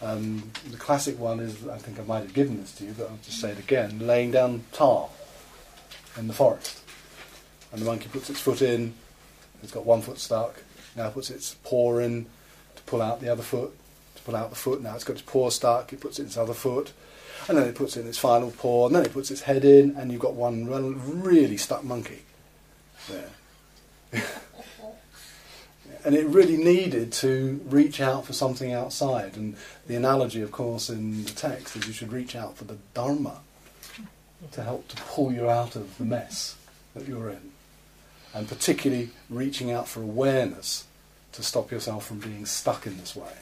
Um, the classic one is, I think I might have given this to you, but I'll just say it again, laying down tar in the forest. And the monkey puts its foot in, it's got one foot stuck, now puts its paw in to pull out the other foot, to pull out the foot, now it's got its paw stuck, it puts in its other foot, and then it puts in its final paw, and then it puts its head in, and you've got one really stuck monkey there. *laughs* and it really needed to reach out for something outside. And the analogy, of course, in the text is you should reach out for the Dharma to help to pull you out of the mess that you're in. And particularly reaching out for awareness to stop yourself from being stuck in this way.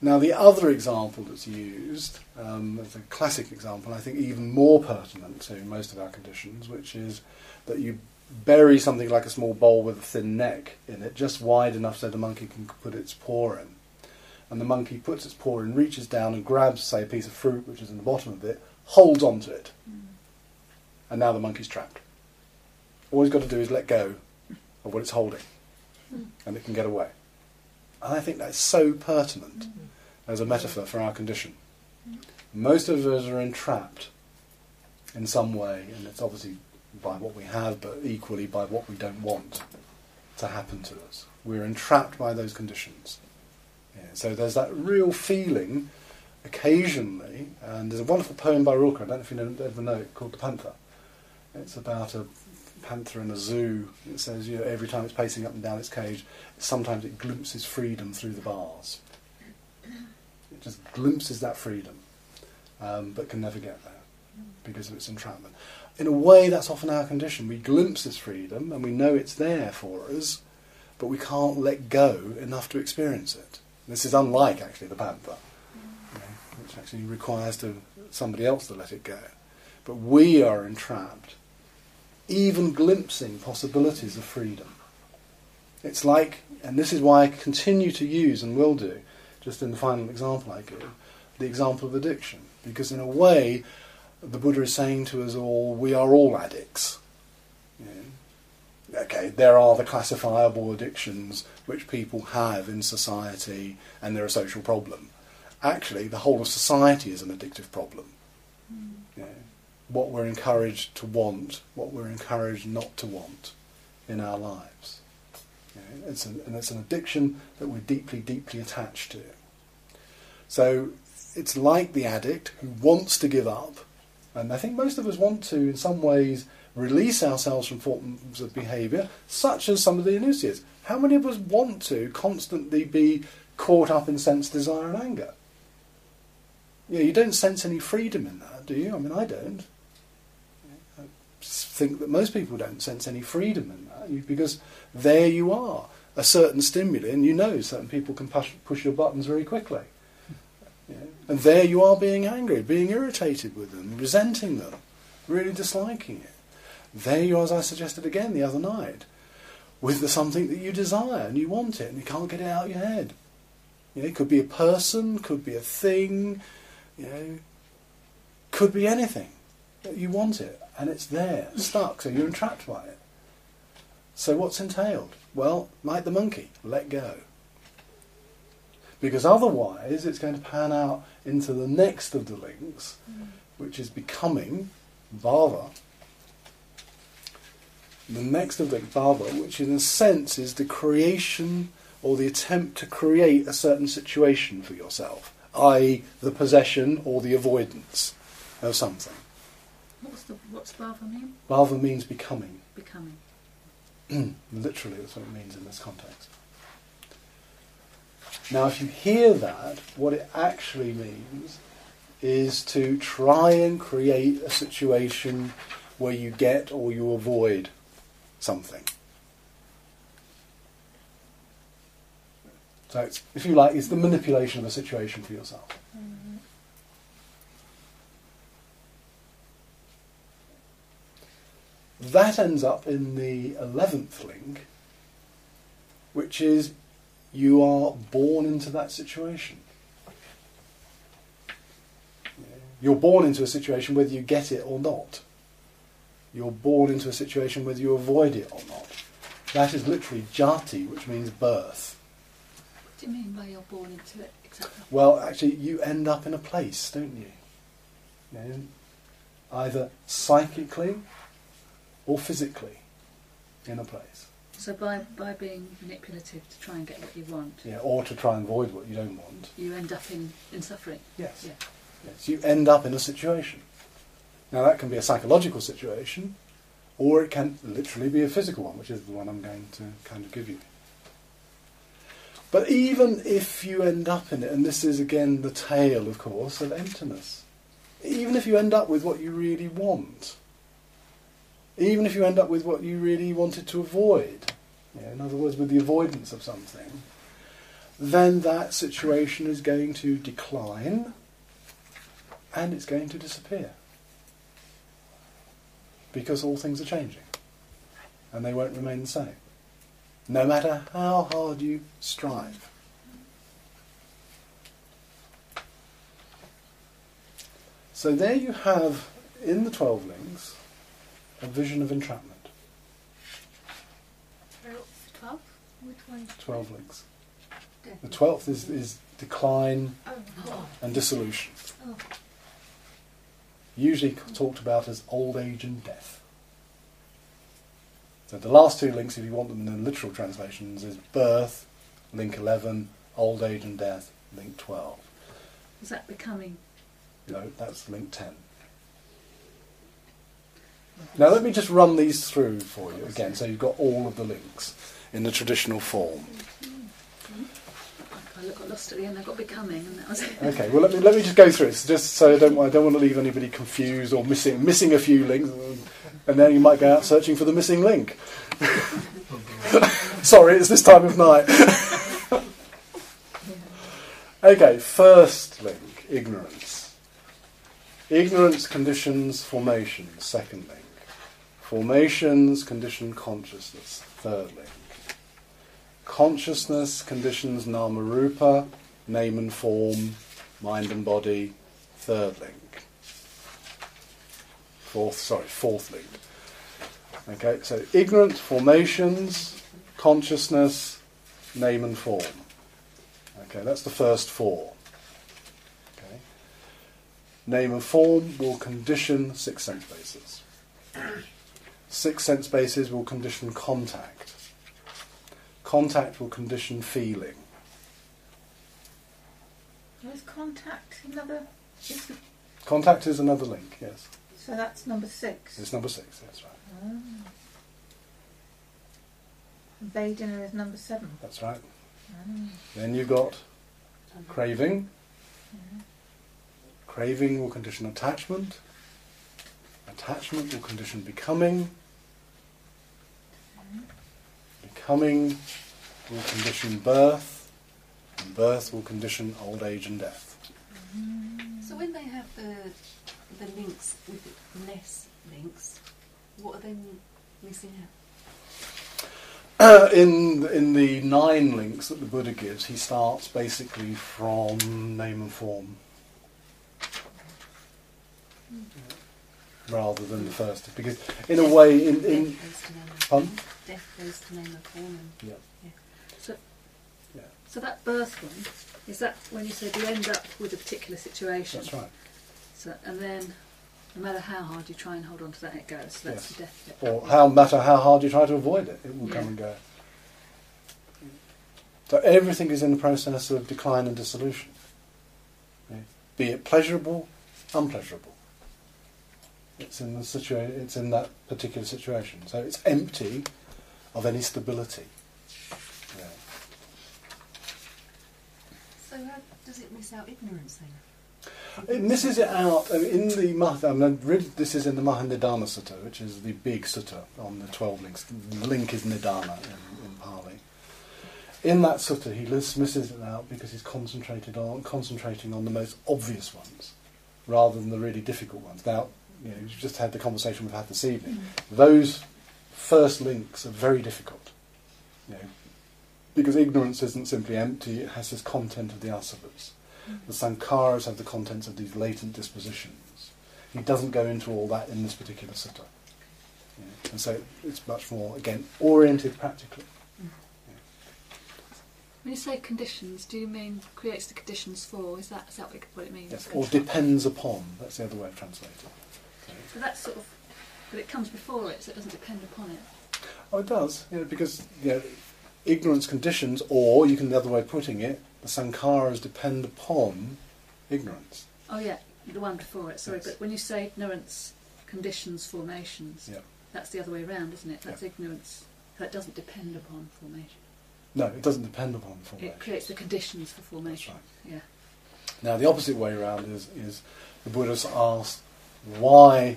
Now, the other example that's used, um, as a classic example, I think even more pertinent to most of our conditions, which is that you bury something like a small bowl with a thin neck in it, just wide enough so the monkey can put its paw in. and the monkey puts its paw in, reaches down and grabs, say, a piece of fruit which is in the bottom of it, holds onto it, hmm. and now the monkey's trapped. All he's got to do is let go of what it's holding, hmm. and it can get away. And I think that's so pertinent hmm. as a metaphor for our condition. Most of us are entrapped in some way, and it's obviously by what we have, but equally by what we don't want to happen to us. We're entrapped by those conditions. Yeah, so there's that real feeling occasionally, and there's a wonderful poem by Rilke, I don't know if you ever know it, called The Panther. It's about a panther in a zoo. It says, you know, every time it's pacing up and down its cage, sometimes it glimpses freedom through the bars. It just glimpses that freedom, um, but can never get there because of its entrapment. In a way, that's often our condition. We glimpse this freedom and we know it's there for us, but we can't let go enough to experience it. This is unlike, actually, the panther, you know, which actually requires to, somebody else to let it go. But we are entrapped, even glimpsing possibilities of freedom. It's like, and this is why I continue to use and will do, just in the final example I give, the example of addiction. Because in a way, the Buddha is saying to us all, we are all addicts. Know, okay, there are the classifiable addictions which people have in society, and they're a social problem. Actually, the whole of society is an addictive problem. Hmm. You know, what we're encouraged to want, what we're encouraged not to want in our lives. Know, it's an, and it's an addiction that we're deeply, deeply attached to. So it's like the addict who wants to give up, and I think most of us want to, in some ways, release ourselves from forms of behaviour, such as some of the initiates. How many of us want to constantly be caught up in sense, desire, and anger? Yeah, you don't sense any freedom in that, do you? I mean, I don't. I think that most people don't sense any freedom in that because there you are, a certain stimuli, and you know certain people can push, push your buttons very quickly. *laughs* You know, and there you are being angry, being irritated with them, resenting them, really disliking it. There you are, as I suggested again the other night, with the something that you desire and you want it and you can't get it out of your head. You know, it could be a person, could be a thing, you know, could be anything. You want it and it's there, stuck, so you're entrapped by it. So what's entailed? Well, like the monkey, let go. Because otherwise it's going to pan out into the next of the links, mm. which is becoming bhava. The next of the bhava, which in a sense is the creation or the attempt to create a certain situation for yourself, i.e., the possession or the avoidance of something. What's the what's bhava mean? Bhava means becoming. Becoming. *clears throat* Literally, that's what it means in this context. Now, if you hear that, what it actually means is to try and create a situation where you get or you avoid something. So, if you like, it's the manipulation of a situation for yourself. Mm-hmm. That ends up in the 11th link, which is you are born into that situation. You're born into a situation whether you get it or not. You're born into a situation whether you avoid it or not. That is literally jati, which means birth. What do you mean by you're born into it exactly? Well, actually, you end up in a place, don't you? You know, either psychically or physically in a place. So by by being manipulative to try and get what you want, Yeah, or to try and avoid what you don't want. you end up in, in suffering. Yes. Yeah. Yes, you end up in a situation. Now that can be a psychological situation, or it can literally be a physical one, which is the one I'm going to kind of give you. But even if you end up in it, and this is again the tale, of course, of emptiness, even if you end up with what you really want, even if you end up with what you really wanted to avoid, in other words, with the avoidance of something, then that situation is going to decline and it's going to disappear. Because all things are changing and they won't remain the same, no matter how hard you strive. So, there you have in the 12 links a vision of entrapment. Twelve? Which one? 12 links. The 12th is, is decline oh, oh, and dissolution. oh. Usually talked about as old age and death. So the last two links, if you want them in the literal translations, is birth, link 11, old age and death, link 12. Is that becoming? No, that's link 10. Now let me just run these through for you again, so you've got all of the links in the traditional form. I got lost at the end. I got becoming, and that was *laughs* it. Okay, well let me let me just go through it, just so I don't I don't want to leave anybody confused or missing missing a few links, and then you might go out searching for the missing link. *laughs* Sorry, it's this time of night. *laughs* okay, first link, ignorance. Ignorance conditions formation, second link. Formations condition consciousness, third link. Consciousness conditions nama rupa, name and form, mind and body, third link. Fourth, sorry, fourth link. Okay, so ignorant formations, consciousness, name and form. Okay, that's the first four. Okay. Name and form will condition six sense bases. Six sense bases will condition contact. Contact will condition feeling. Is contact another? Is Contact is another link, yes. so that's number six. It's number six, that's right. Vedana is number seven. That's right. Ah. Then you've got craving. Craving will condition attachment. Attachment will condition becoming. Becoming will condition birth. And birth will condition old age and death. So when they have the the links with less links, what are they missing out? *clears throat* in in the nine links that the Buddha gives, he starts basically from name and form, mm-hmm. Rather than the first. Because in a way, in, in Death goes to name and Pardon? form. Death goes to name and form. And, Yeah. So, Yeah. so that birth one is that when you said you end up with a particular situation. that's right. So, and then, no matter how hard you try and hold on to that, it goes. So that's Yes. the death bit. Or how matter how hard you try to avoid it, it will come and go. So everything is in the process of decline and dissolution. Yeah. Be it pleasurable, unpleasurable. It's in the situa- It's in that particular situation. So it's empty of any stability. Yeah. So how does it miss out ignorance then? It misses it out I mean, in the Mah- I mean, really, this is in the Mahanidana Sutta, which is the big sutta on the 12 links. The link is Nidana in, in Pali. In that sutta, he misses it out because he's concentrated on concentrating on the most obvious ones, rather than the really difficult ones. Now, you know, you've just had the conversation we've had this evening. Those first links are very difficult, you know, because ignorance isn't simply empty; it has this content of the asavas. The sankharas have the contents of these latent dispositions. He doesn't go into all that in this particular sutta. Yeah. And so it's much more, again, oriented practically. When you say conditions, do you mean creates the conditions for? Is that is that what it means? Yes. Or depends upon. That's the other way of translating. So that's sort of, but it comes before it, so it doesn't depend upon it. Oh, it does. Yeah, because you know, ignorance conditions, or you can the other way of putting it, the sankharas depend upon ignorance. Oh yeah, the one before it. Sorry, Yes. but when you say ignorance conditions formations, Yeah. that's the other way around, isn't it? That's ignorance that doesn't depend upon formation. No, it doesn't depend upon formation. It creates the conditions for formation. Yeah. Now, the opposite way around is, is the Buddha's asked why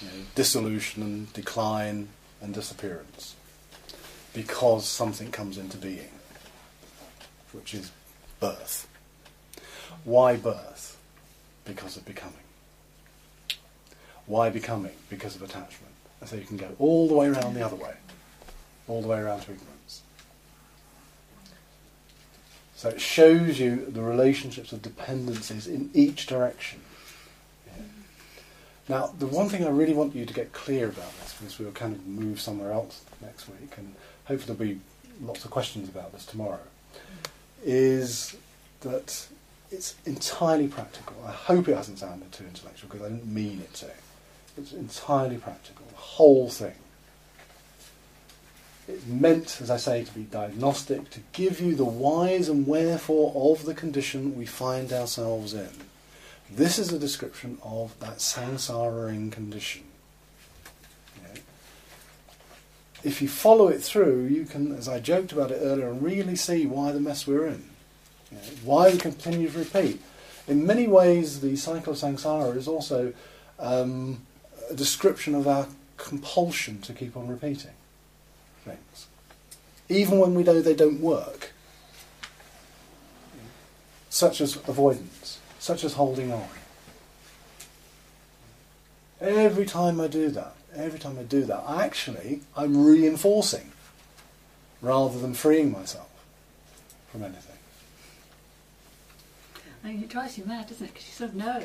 you know, dissolution and decline and disappearance. Because something comes into being, which is birth. Why birth? Because of becoming. Why becoming? Because of attachment. And so you can go all the way around the other way, all the way around to ignorance. So it shows you the relationships of dependencies in each direction. Now, the one thing I really want you to get clear about this, because we'll kind of move somewhere else next week, and hopefully there'll be lots of questions about this tomorrow, is that it's entirely practical. I hope it hasn't sounded too intellectual because I didn't mean it to. It's entirely practical, the whole thing. It's meant, as I say, to be diagnostic, to give you the whys and wherefore of the condition we find ourselves in. This is a description of that samsaric condition. If you follow it through, you can, as I joked about it earlier, really see why the mess we're in. Why we continue to repeat. In many ways, the cycle of samsara is also um, a description of our compulsion to keep on repeating things, even when we know they don't work, such as avoidance, such as holding on. Every time I do that, every time I do that, actually, I'm reinforcing rather than freeing myself from anything. I mean, it drives you mad, doesn't it? Because you sort of know.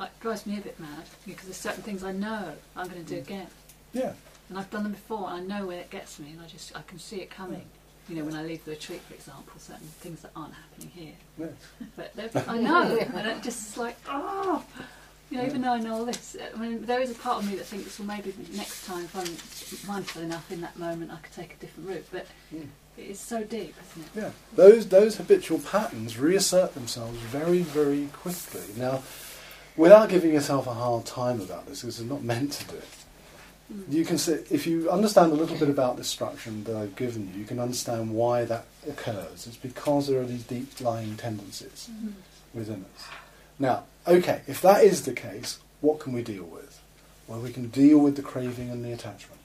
It drives me a bit mad because there's certain things I know I'm going to do mm. again, Yeah. and I've done them before. And I know where it gets me, and I just I can see it coming. You know, when I leave the retreat, for example, certain things that aren't happening here. Yes. *laughs* But *laughs* I know, and it just like oh, you know, even though I know all this, I mean, there is a part of me that thinks, well, maybe next time if I'm mindful enough in that moment, I could take a different route. But Mm. it is so deep, isn't it? Yeah, those those habitual patterns reassert themselves very very quickly. Now, without giving yourself a hard time about this, because it's not meant to do it. You can see, if you understand a little bit about this structure that I've given you, you can understand why that occurs. It's because there are these deep lying tendencies mm-hmm. within us. Now, okay, if that is the case, what can we deal with? Well, we can deal with the craving and the attachment.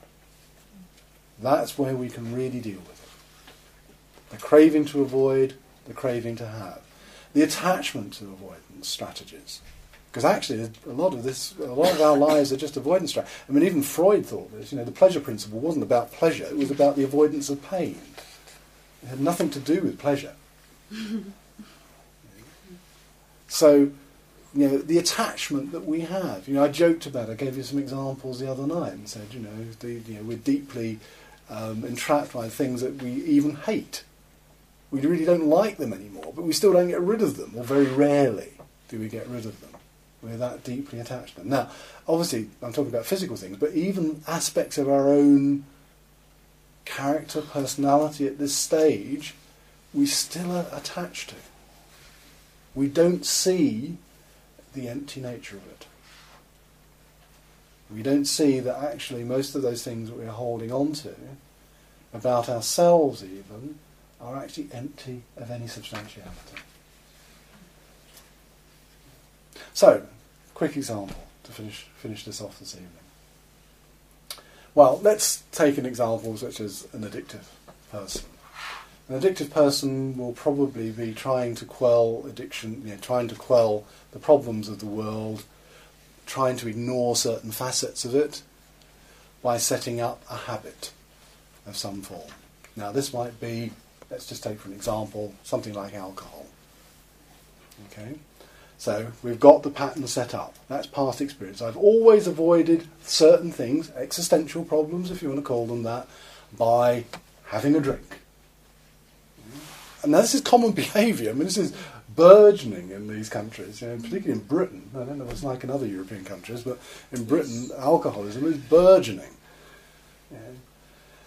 That's where we can really deal with it. The craving to avoid, the craving to have. The attachment to avoidance strategies. Because actually, a lot of this, a lot of our lives are just avoidance strategies. I mean, even Freud thought this. You know, the pleasure principle wasn't about pleasure; it was about the avoidance of pain. It had nothing to do with pleasure. *laughs* So, you know, the attachment that we have. You know, I joked about. it. I gave you some examples the other night and said, you know, the, you know we're deeply um, entrapped by things that we even hate. We really don't like them anymore, but we still don't get rid of them, or very rarely do we get rid of them. We're that deeply attached to them. Now, obviously, I'm talking about physical things, but even aspects of our own character, personality at this stage, we still are attached to. We don't see the empty nature of it. We don't see that actually most of those things that we're holding on to, about ourselves even, are actually empty of any substantiality. So, quick example to finish, finish this off this evening. Well, let's take an example such as an addictive person. An addictive person will probably be trying to quell addiction, you know, trying to quell the problems of the world, trying to ignore certain facets of it by setting up a habit of some form. Now, this might be, let's just take for an example, something like alcohol. Okay? So we've got the pattern set up. That's past experience. I've always avoided certain things, existential problems, if you want to call them that, by having a drink. And now this is common *laughs* behaviour. I mean, this is burgeoning in these countries, you know, particularly in Britain. I don't know what it's like in other European countries, but in Britain, alcoholism is burgeoning. You know.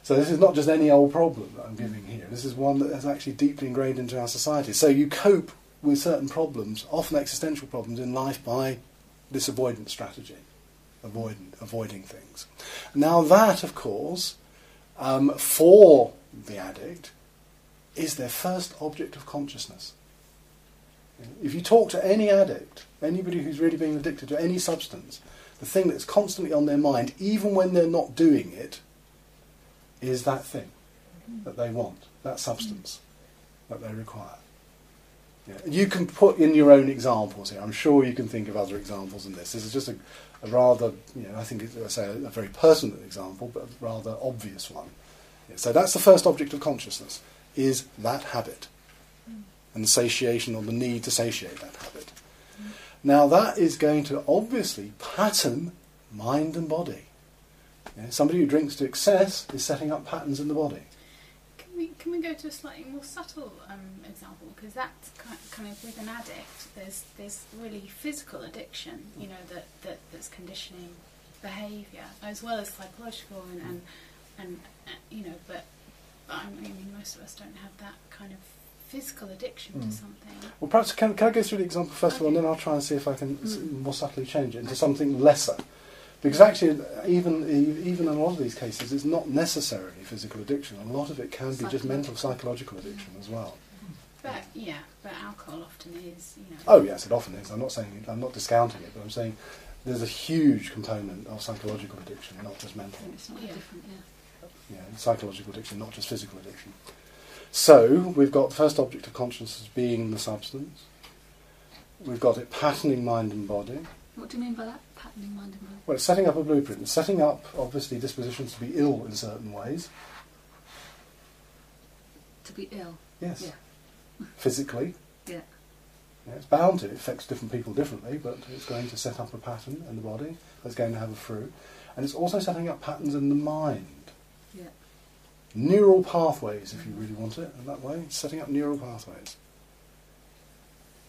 So this is not just any old problem that I'm giving here. This is one that is actually deeply ingrained into our society. So you cope with certain problems, often existential problems in life, by this avoidance strategy, avoiding, avoiding things. Now that, of course, um, for the addict, is their first object of consciousness. If you talk to any addict, anybody who's really been addicted to any substance, the thing that's constantly on their mind, even when they're not doing it, is that thing that they want, that substance that they require. Yeah. You can put in your own examples here. I'm sure you can think of other examples in this. This is just a, a rather, you know, I think it's, I say a, a very personal example, but a rather obvious one. Yeah, so that's the first object of consciousness, is that habit, and the satiation or the need to satiate that habit. Now that is going to obviously pattern mind and body. Know, somebody who drinks to excess is setting up patterns in the body. Can we can we go to a slightly more subtle um, example? Because that's kind of with an addict. There's there's really physical addiction, you know, that, that that's conditioning behaviour as well as psychological and and, and uh, you know, but, but I mean most of us don't have that kind of physical addiction Mm. to something. Well, perhaps can, can I go through the example first of all, and then I'll try and see if I can s- more subtly change it into something lesser. Because actually, even even in a lot of these cases, it's not necessarily physical addiction. A lot of it can be just mental, psychological addiction as well. But yeah, but alcohol often is, you know. Oh yes, it often is. I'm not saying I'm not discounting it, but I'm saying there's a huge component of psychological addiction, not just mental. It's not Yeah. different, yeah. Yeah, psychological addiction, not just physical addiction. So we've got the first object of consciousness being the substance. We've got it patterning mind and body. What do you mean by that? Patterning mind and body? Well, it's setting up a blueprint. It's setting up, obviously, dispositions to be ill in certain ways. To be ill. Yes. Yeah. Physically. *laughs* Yeah. Yeah, it's bound to. It affects different people differently, but it's going to set up a pattern in the body that's going to have a fruit. And it's also setting up patterns in the mind. Yeah. Neural pathways, if you really want it in that way. It's setting up neural pathways.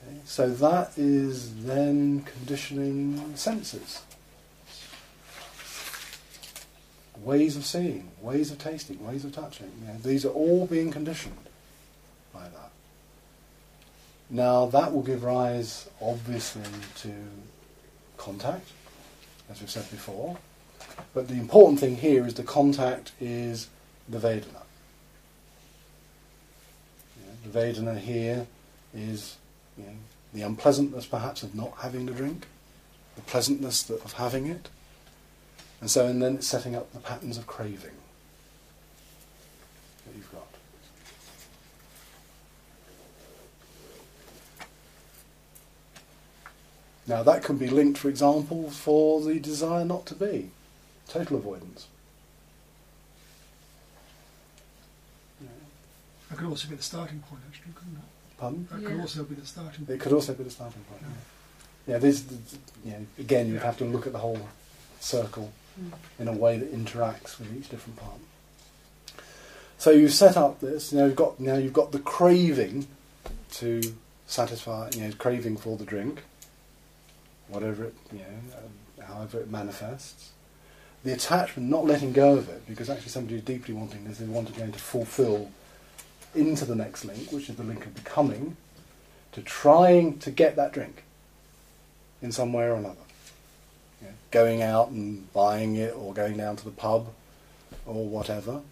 Okay, So that is then conditioning senses. Ways of seeing, ways of tasting, ways of touching. You know, these are all being conditioned by that. Now that will give rise, obviously, to contact, as we've said before. But the important thing here is the contact is the Vedana. Yeah, the Vedana here is you know, the unpleasantness perhaps of not having the drink, the pleasantness of having it, and so and then it's setting up the patterns of craving that you've got. Now that can be linked, for example, for the desire not to be, total avoidance. That could also be the starting point, actually, couldn't it? Pardon? That could also be the starting point. It could also be the starting point. Yeah, yeah this, you know, again, you'd have to look at the whole circle in a way that interacts with each different part. So you set up this. Now you've got now you've got the craving to satisfy, you know, craving for the drink, whatever it, you know, um, however it manifests. The attachment, not letting go of it, because actually somebody who's deeply wanting this, they want to going to fulfil into the next link, which is the link of becoming, to trying to get that drink in some way or another. You know, going out and buying it, or going down to the pub, or whatever.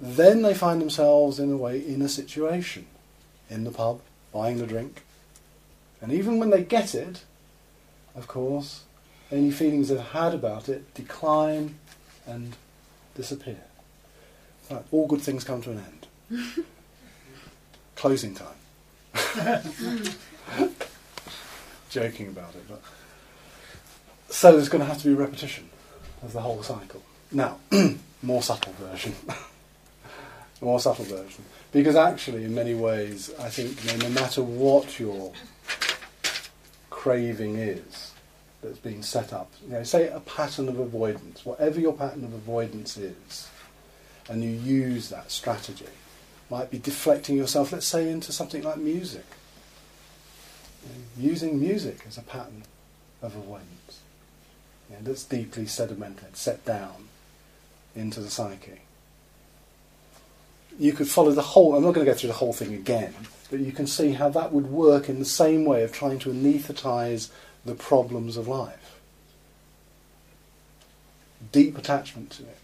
Then they find themselves, in a way, in a situation in the pub, buying the drink. And even when they get it, of course, any feelings they've had about it decline and disappear. Right, all good things come to an end. *laughs* Closing time. *laughs* Joking about it, but so there's going to have to be repetition of the whole cycle. Now, *clears throat* more subtle version. *laughs* more subtle version. Because actually, in many ways, I think you know, no matter what your craving is that's been set up, you know, say a pattern of avoidance, whatever your pattern of avoidance is, and you use that strategy, might be deflecting yourself, let's say, into something like music. Using music as a pattern of avoidance you that's deeply sedimented, set down into the psyche. You could follow the whole, I'm not going to go through the whole thing again, but you can see how that would work in the same way of trying to anaesthetize the problems of life. Deep attachment to it,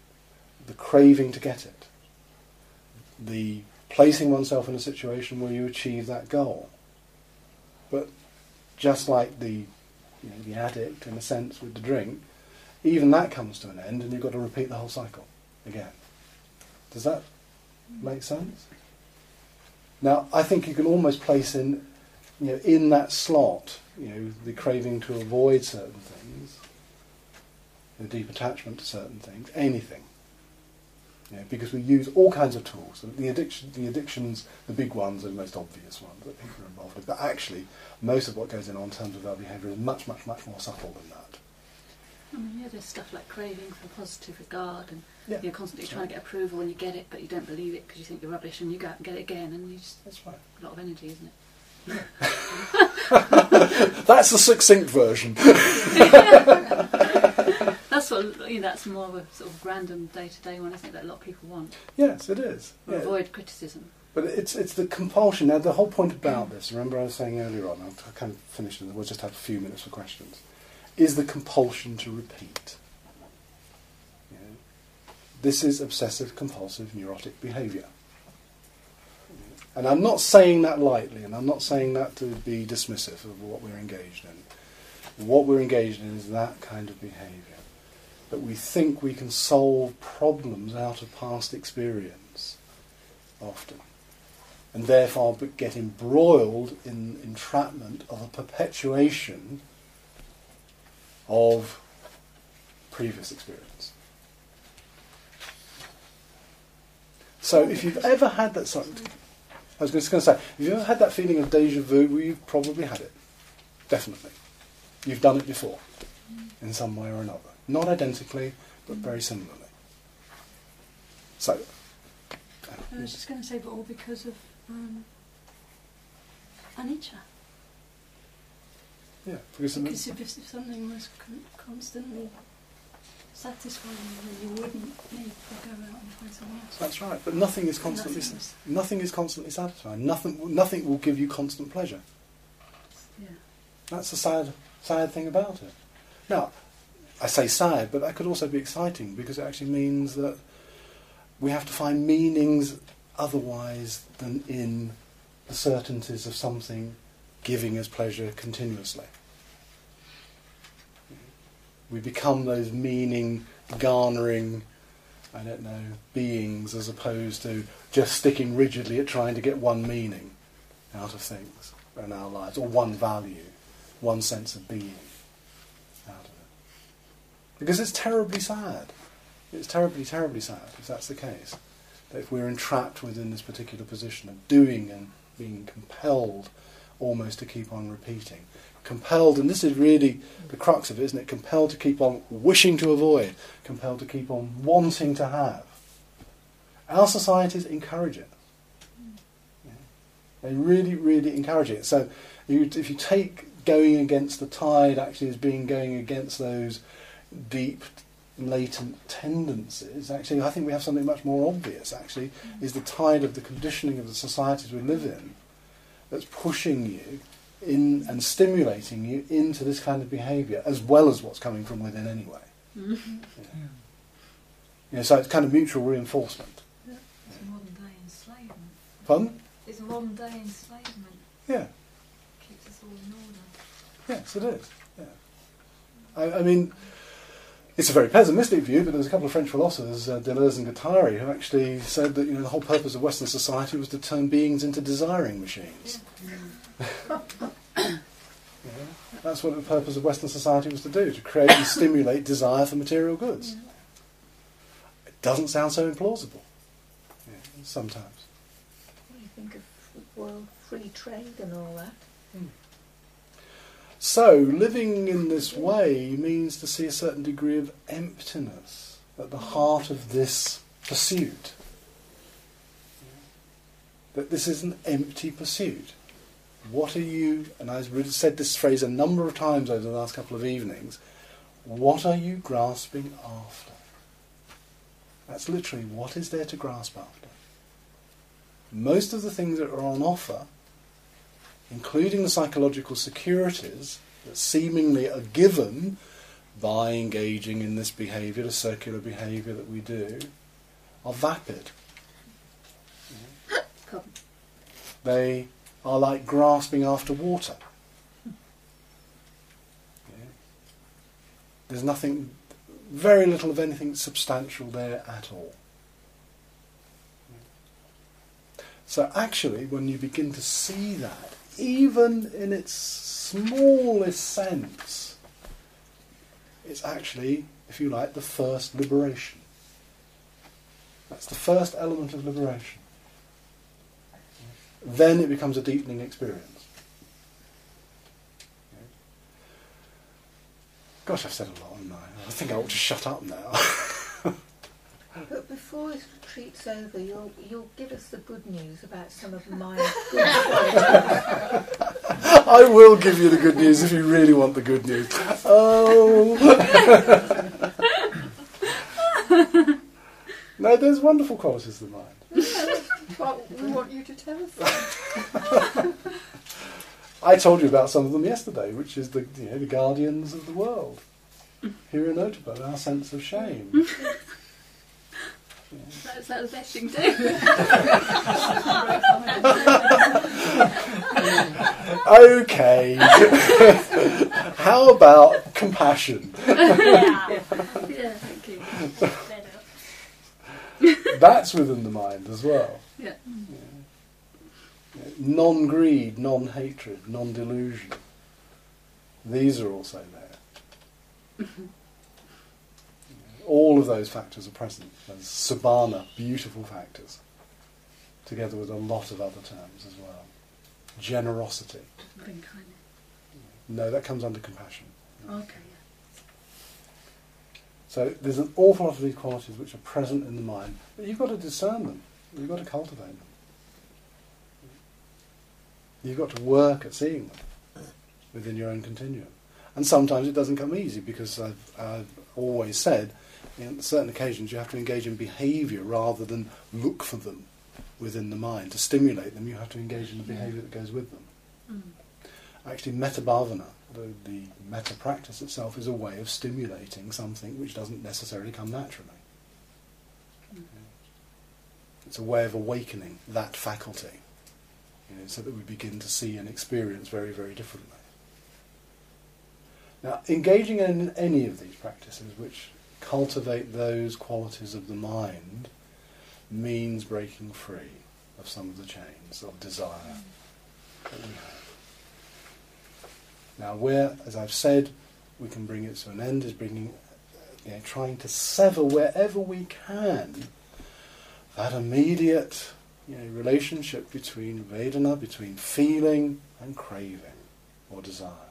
the craving to get it, the placing oneself in a situation where you achieve that goal. But just like the you know, the addict, in a sense, with the drink, even that comes to an end, and you've got to repeat the whole cycle again. Does that make sense? Now, I think you can almost place in, you know, in that slot, you know, the craving to avoid certain things, the deep attachment to certain things, anything. You know, because we use all kinds of tools. The addiction, the addictions, the big ones are the most obvious ones that people are involved with. But actually, most of what goes in on terms of our behaviour is much, much, much more subtle than that. I mean, yeah, there's stuff like craving for positive regard, and Yeah, you're constantly trying to get approval, and you get it, but you don't believe it because you think you're rubbish, and you go out and get it again, and you just That's right. a lot of energy, isn't it? *laughs* That's the succinct version. *laughs* *laughs* you know. That's more of a sort of random day-to-day one, isn't it? That a lot of people want. yes, it is. Yeah. Avoid criticism. But it's it's the compulsion. Now, the whole point about this, remember I was saying earlier on, I'll kind of finish and we'll just have a few minutes for questions, is the compulsion to repeat. You know, this is obsessive compulsive neurotic behaviour. And I'm not saying that lightly, and I'm not saying that to be dismissive of what we're engaged in. What we're engaged in is that kind of behaviour. That we think we can solve problems out of past experience, often and therefore get embroiled in entrapment of a perpetuation of previous experience. So if you've ever had that sort I was just going to say, if you've ever had that feeling of deja vu, well, you've probably had it. Definitely. You've done it before, in some way or another. Not identically, but very similarly. So, I was just going to say, but all because of um, anicca. yeah, because, of Because if, if something was con- constantly satisfying you, then you wouldn't need to go out and find something else. That's right, but nothing is constantly Nothing is- nothing is constantly satisfying. Nothing nothing will give you constant pleasure. Yeah. That's the sad sad thing about it. Now, I say sad, but that could also be exciting because it actually means that we have to find meanings otherwise than in the certainties of something giving us pleasure continuously. We become those meaning garnering I don't know, beings as opposed to just sticking rigidly at trying to get one meaning out of things in our lives, or one value, one sense of being. Because it's terribly sad. It's terribly, terribly sad if that's the case. That if we're entrapped within this particular position of doing and being compelled almost to keep on repeating. Compelled, and this is really the crux of it, isn't it? Compelled to keep on wishing to avoid, compelled to keep on wanting to have. Our societies encourage it. They really, really encourage it. So you, if you take going against the tide actually as being going against those deep, latent tendencies, actually I think we have something much more obvious, actually, is the tide of the conditioning of the societies we live in that's pushing you in and stimulating you into this kind of behaviour, as well as what's coming from within anyway. Mm-hmm. Yeah. You know, so it's kind of mutual reinforcement. It's modern day enslavement. Pardon? It's modern day enslavement. Yeah. Keeps us all in order. Yes, it is. Yeah. I, I mean, it's a very pessimistic view, but there's a couple of French philosophers, uh, Deleuze and Guattari, who actually said that you know the whole purpose of Western society was to turn beings into desiring machines. Yeah. *coughs* That's what the purpose of Western society was to do, to create and stimulate desire for material goods. It doesn't sound so implausible. Yeah, sometimes. What do you think of world free trade and all that? So, living in this way means to see a certain degree of emptiness at the heart of this pursuit. That this is an empty pursuit. What are you, and I've said this phrase a number of times over the last couple of evenings, what are you grasping after? That's literally what is there to grasp after. Most of the things that are on offer including the psychological securities that seemingly are given by engaging in this behaviour, the circular behaviour that we do, are vapid. They are like grasping after water. There's nothing, very little of anything substantial there at all. So actually, when you begin to see that, even in its smallest sense, it's actually, if you like, the first liberation. That's the first element of liberation. Then it becomes a deepening experience. Gosh, I've said a lot, haven't I? I think I ought to shut up now. *laughs* But before this retreat's over, you'll you'll give us the good news about some of my. good *laughs* I will give you the good news if you really want the good news. Oh. no, there's wonderful qualities of the mind. Well, we want you to tell us. I told you about some of them yesterday, which is the you know the guardians of the world. hiri and ottappa, our sense of shame. *laughs* That's that the best thing to do. okay. How about compassion? yeah. yeah, thank you. That's within the mind as well. Yeah. Non greed, non hatred, non delusion. These are also there. *laughs* All of those factors are present. There's sobhana, beautiful factors, together with a lot of other terms as well. Generosity. Being kind. No, that comes under compassion. Okay. So there's an awful lot of these qualities which are present in the mind, but you've got to discern them. You've got to cultivate them. You've got to work at seeing them within your own continuum. And sometimes it doesn't come easy because I've, I've always said, in certain occasions you have to engage in behaviour rather than look for them within the mind. To stimulate them, you have to engage in the behaviour that goes with them. Mm. Actually, metta bhavana, the, the metta practice itself, is a way of stimulating something which doesn't necessarily come naturally. It's a way of awakening that faculty, you know, so that we begin to see and experience very, very differently. Now, engaging in any of these practices which cultivate those qualities of the mind means breaking free of some of the chains of desire that we have. Now, where, as I've said, we can bring it to an end is bringing, you know, trying to sever wherever we can that immediate you know, relationship between Vedana, between feeling and craving or desire.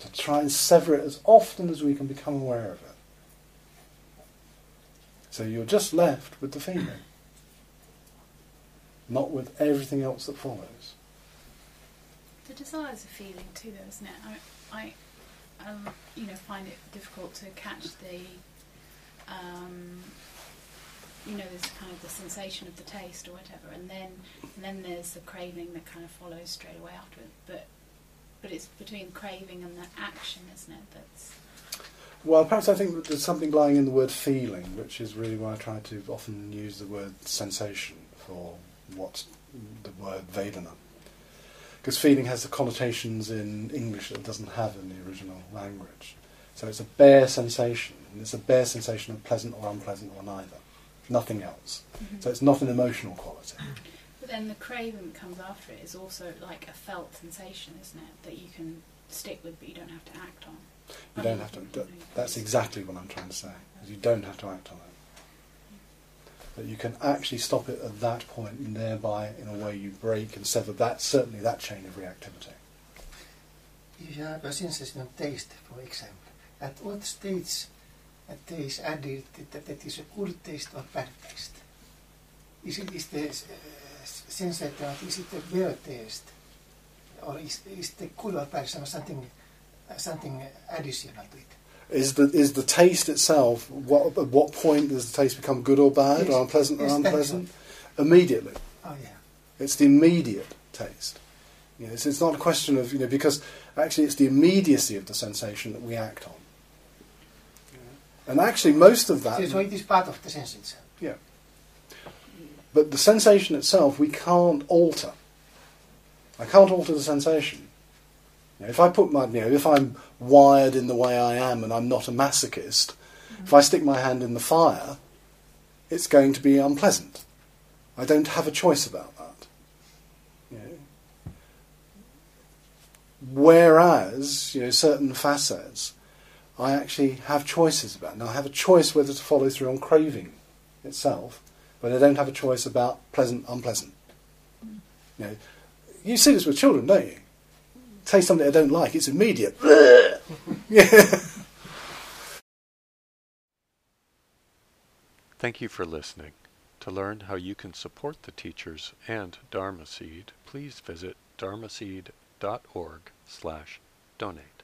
To try and sever it as often as we can become aware of it. So you're just left with the feeling, not with everything else that follows. The desire's a feeling too, though, isn't it? I, I um, you know, find it difficult to catch the, um, you know, there's kind of the sensation of the taste or whatever, and then and then there's the craving that kind of follows straight away after it. But but it's between craving and the action, isn't it? That's Well, perhaps I think there's something lying in the word feeling, which is really why I try to often use the word sensation for what the word Vedana. Because feeling has the connotations in English that it doesn't have in the original language. So it's a bare sensation, and it's a bare sensation of pleasant or unpleasant or neither. Nothing else. Mhm. So it's not an emotional quality. But then the craving that comes after it is also like a felt sensation, isn't it? That you can stick with, but you don't have to act on. You don't have to. that- That's exactly what I'm trying to say. is You don't have to act on it. That you can actually stop it at that point, and thereby, in a way, you break and sever that certainly that chain of reactivity. If you have a sensation of taste, for example, at what stage a taste added that that is a good taste or bad taste? Is it is the uh, sensation that is it a bad taste, or is is the good or bad some- something something additional to it? Is the is the taste itself? What at what point does the taste become good or bad, Yes. or unpleasant Yes, or unpleasant? Immediately. Oh yeah. It's the immediate taste. You know, it's, it's not a question of you know because actually it's the immediacy of the sensation that we act on. And actually, most of that. So it is part of the sense itself. But the sensation itself, we can't alter. I can't alter the sensation. You know, if I put my, you know, if I'm wired in the way I am and I'm not a masochist, mm-hmm. if I stick my hand in the fire, it's going to be unpleasant. I don't have a choice about that. You know. Whereas, you know, certain facets, I actually have choices about. Now, I have a choice whether to follow through on craving itself, but they don't have a choice about pleasant, unpleasant. You know, you see this with children, don't you? Taste something they don't like, it's immediate. *laughs* Thank you for listening. To learn how you can support the teachers and Dharma Seed, please visit dharmaseed.org slash donate.